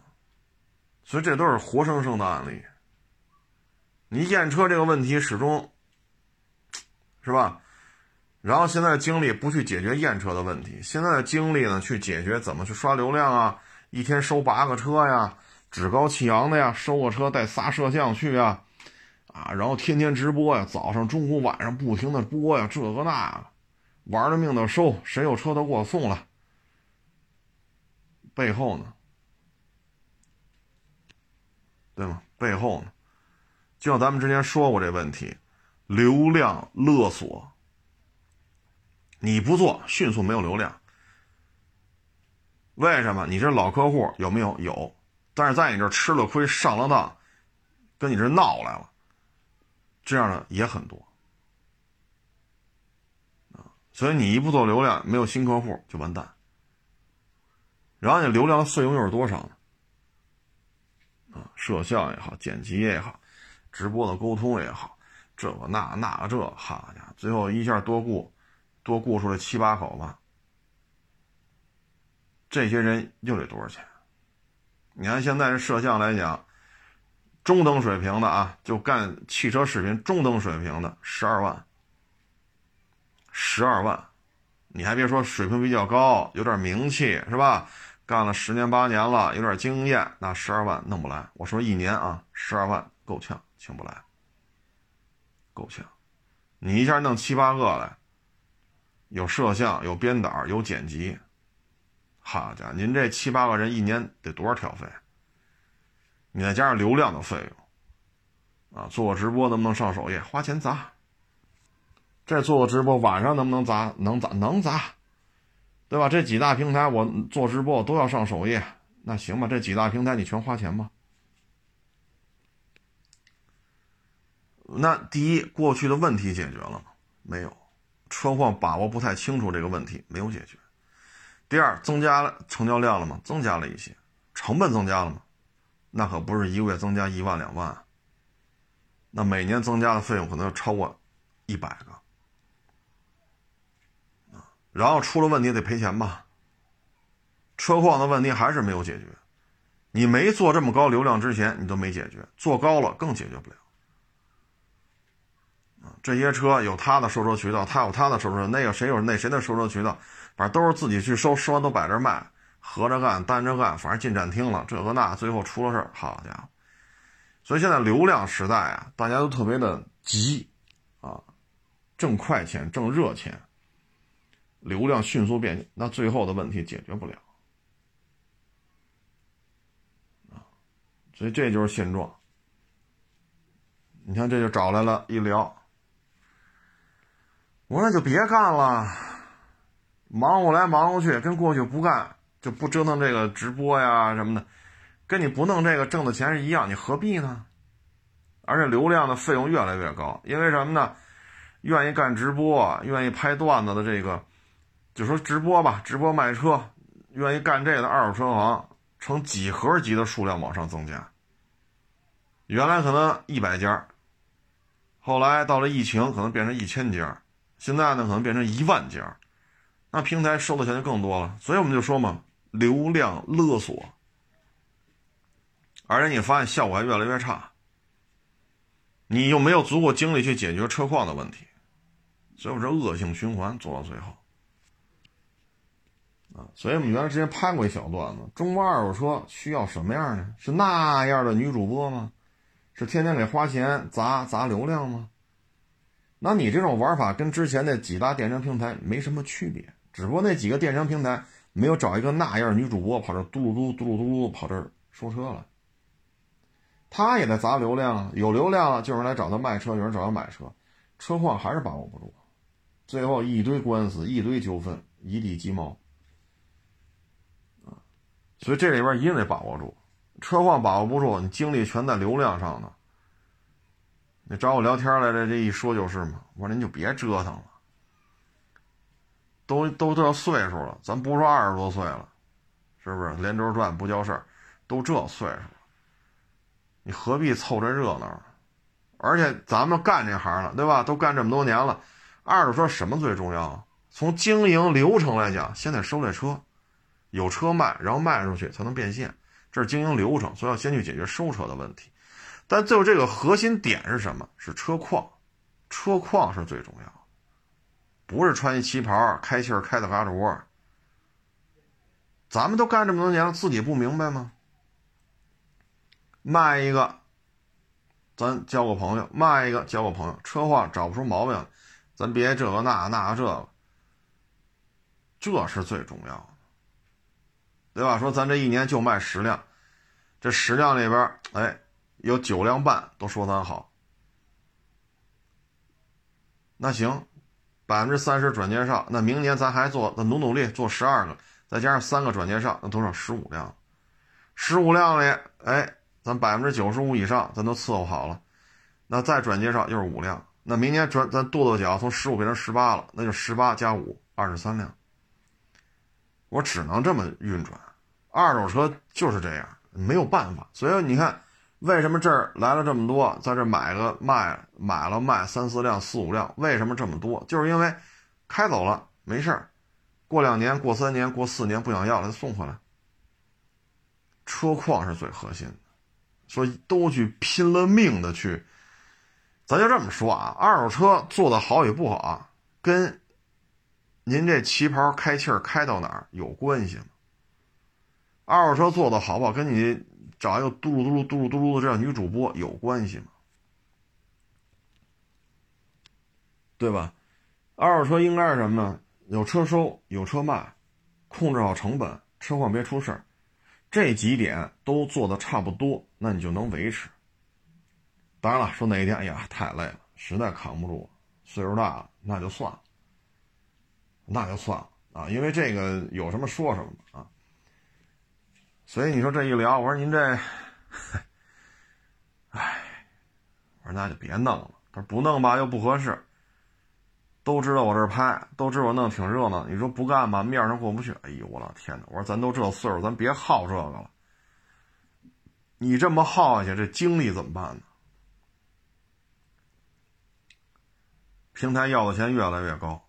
所以这都是活生生的案例。你验车这个问题始终，是吧？然后现在精力不去解决验车的问题，现在的精力呢去解决怎么去刷流量啊，一天收八个车呀。趾高气扬的呀，收个车带仨摄像去啊，啊，然后天天直播呀，早上、中午、晚上不停的播呀，这个那个，玩了命的收，谁有车都给我送了。背后呢，对吗？背后呢，就像咱们之前说过这问题，流量勒索，你不做，迅速没有流量。为什么？你这老客户有没有？有。但是在你这吃了亏、上了当，跟你这闹来了，这样的也很多啊。所以你一不做流量，没有新客户就完蛋。然后你流量的费用又是多少呢？啊，摄像也好，剪辑也好，直播的沟通也好，这个那那个这，好家伙，最后一下多雇多雇出来七八口子，这些人又得多少钱？你看现在这摄像来讲，中等水平的啊，就干汽车视频中等水平的十二万，十二万，你还别说水平比较高，有点名气是吧？干了十年八年了，有点经验，那十二万弄不来。我说一年啊，十二万够呛，请不来，够呛。你一下弄七八个来，有摄像，有编导，有剪辑。好家伙，您这七八个人一年得多少挑费？你再加上流量的费用，啊，做个直播能不能上首页？花钱砸。这做个直播晚上能不能砸？能砸能砸，对吧？这几大平台我做直播都要上首页，那行吧？这几大平台你全花钱吧。那第一，过去的问题解决了吗？没有，车况把握不太清楚这个问题没有解决。第二，增加了成交量了吗？增加了一些，成本增加了吗？那可不是一个月增加一万两万，那每年增加的费用可能要超过一百个然后出了问题得赔钱吧？车况的问题还是没有解决，你没做这么高流量之前，你都没解决，做高了更解决不了。这些车有他的收车渠道，他有他的收车，那个谁有那谁的收车渠道。反正都是自己去收，收完都摆这卖，合着干，单着干，反正进展厅了，这个那，最后出了事，好家伙！所以现在流量时代啊，大家都特别的急啊，挣快钱，挣热钱，流量迅速变，那最后的问题解决不了啊，所以这就是现状。你看，这就找来了，一聊，我说那就别干了。忙活来忙活去，跟过去不干就不折腾这个直播呀什么的，跟你不弄这个挣的钱是一样，你何必呢？而且流量的费用越来越高，因为什么呢？愿意干直播、愿意拍段子的这个，就说直播吧，直播卖车，愿意干这个的二手车行呈几何级的数量往上增加。原来可能一百家，后来到了疫情，可能变成一千家，现在呢可能变成一万家。那平台收的钱就更多了，所以我们就说嘛，流量勒索，而且你发现效果还越来越差，你又没有足够精力去解决车况的问题，所以我说恶性循环做到最后，啊，所以我们原来之前拍过一小段子，中国二手车需要什么样的？是那样的女主播吗？是天天给花钱砸砸流量吗？那你这种玩法跟之前那几大电商平台没什么区别。只不过那几个电商平台没有找一个那样女主播跑这嘟噜嘟嘟噜嘟噜跑这收车了，他也在砸流量啊，有流量了，就有人来找他卖车，有人找他买车，车况还是把握不住，最后一堆官司，一堆纠纷，一地鸡毛！所以这里边一定得把握住，车况把握不住，你精力全在流量上呢。你找我聊天来着，这一说就是嘛，我说您就别折腾了，都都这岁数了，咱不说二十多岁了，是不是连轴转不叫事儿，都这岁数了。你何必凑这热闹？而且咱们干这行了，对吧？都干这么多年了。二手车什么最重要？从经营流程来讲，先得收这车，有车卖，然后卖出去才能变现，这是经营流程，所以要先去解决收车的问题。但最后这个核心点是什么？是车况，车况是最重要，不是穿一旗袍开气儿开的嘎吱窝。咱们都干这么多年了，自己不明白吗？卖一个，咱交个朋友；卖一个，交个朋友。车况找不出毛病，咱别这个那那这个，这是最重要的，对吧？说咱这一年就卖十辆，这十辆里边，哎，有九辆半都说咱好，那行，百分之三十转介绍，那明年咱还做，那努努力做十二个，再加上三个转介绍，那多少？十五辆，十五辆里，哎。咱百分之九十五以上，咱都伺候好了，那再转介绍又是五辆，那明年转咱跺跺脚，从十五变成十八了，那就十八加五，二十三辆。我只能这么运转，二手车就是这样，没有办法。所以你看，为什么这儿来了这么多，在这买个卖，买了卖三四辆、四五辆，为什么这么多？就是因为开走了没事儿，过两年、过三年、过四年不想要了，再送回来。车况是最核心的。所以都去拼了命的去，咱就这么说啊，二手车做的好与不好啊，跟您这旗袍开气儿开到哪儿有关系吗？二手车做的好不好，跟你找一个嘟噜嘟噜嘟噜嘟噜的这样女主播有关系吗？对吧？二手车应该是什么呢？有车收，有车卖，控制好成本，车况别出事儿。这几点都做的差不多，那你就能维持。当然了，说哪一天，哎呀，太累了，实在扛不住，岁数大了，那就算了，那就算了啊，因为这个有什么说什么啊。所以你说这一聊，我说您这，哎，我说那就别弄了。他说不弄吧又不合适。都知道我这拍，都知道我弄挺热闹。你说不干吧，面上过不去。哎呦，我老天哪！我说咱都这岁数，咱别耗这个了。你这么耗下去，这精力怎么办呢？平台要的钱越来越高。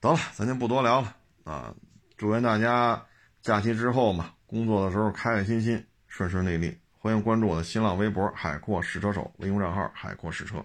得了，咱就不多聊了啊！祝愿大家假期之后嘛，工作的时候开开心心，顺顺利利。欢迎关注我的新浪微博“海阔试车手”微信账号“海阔试车”。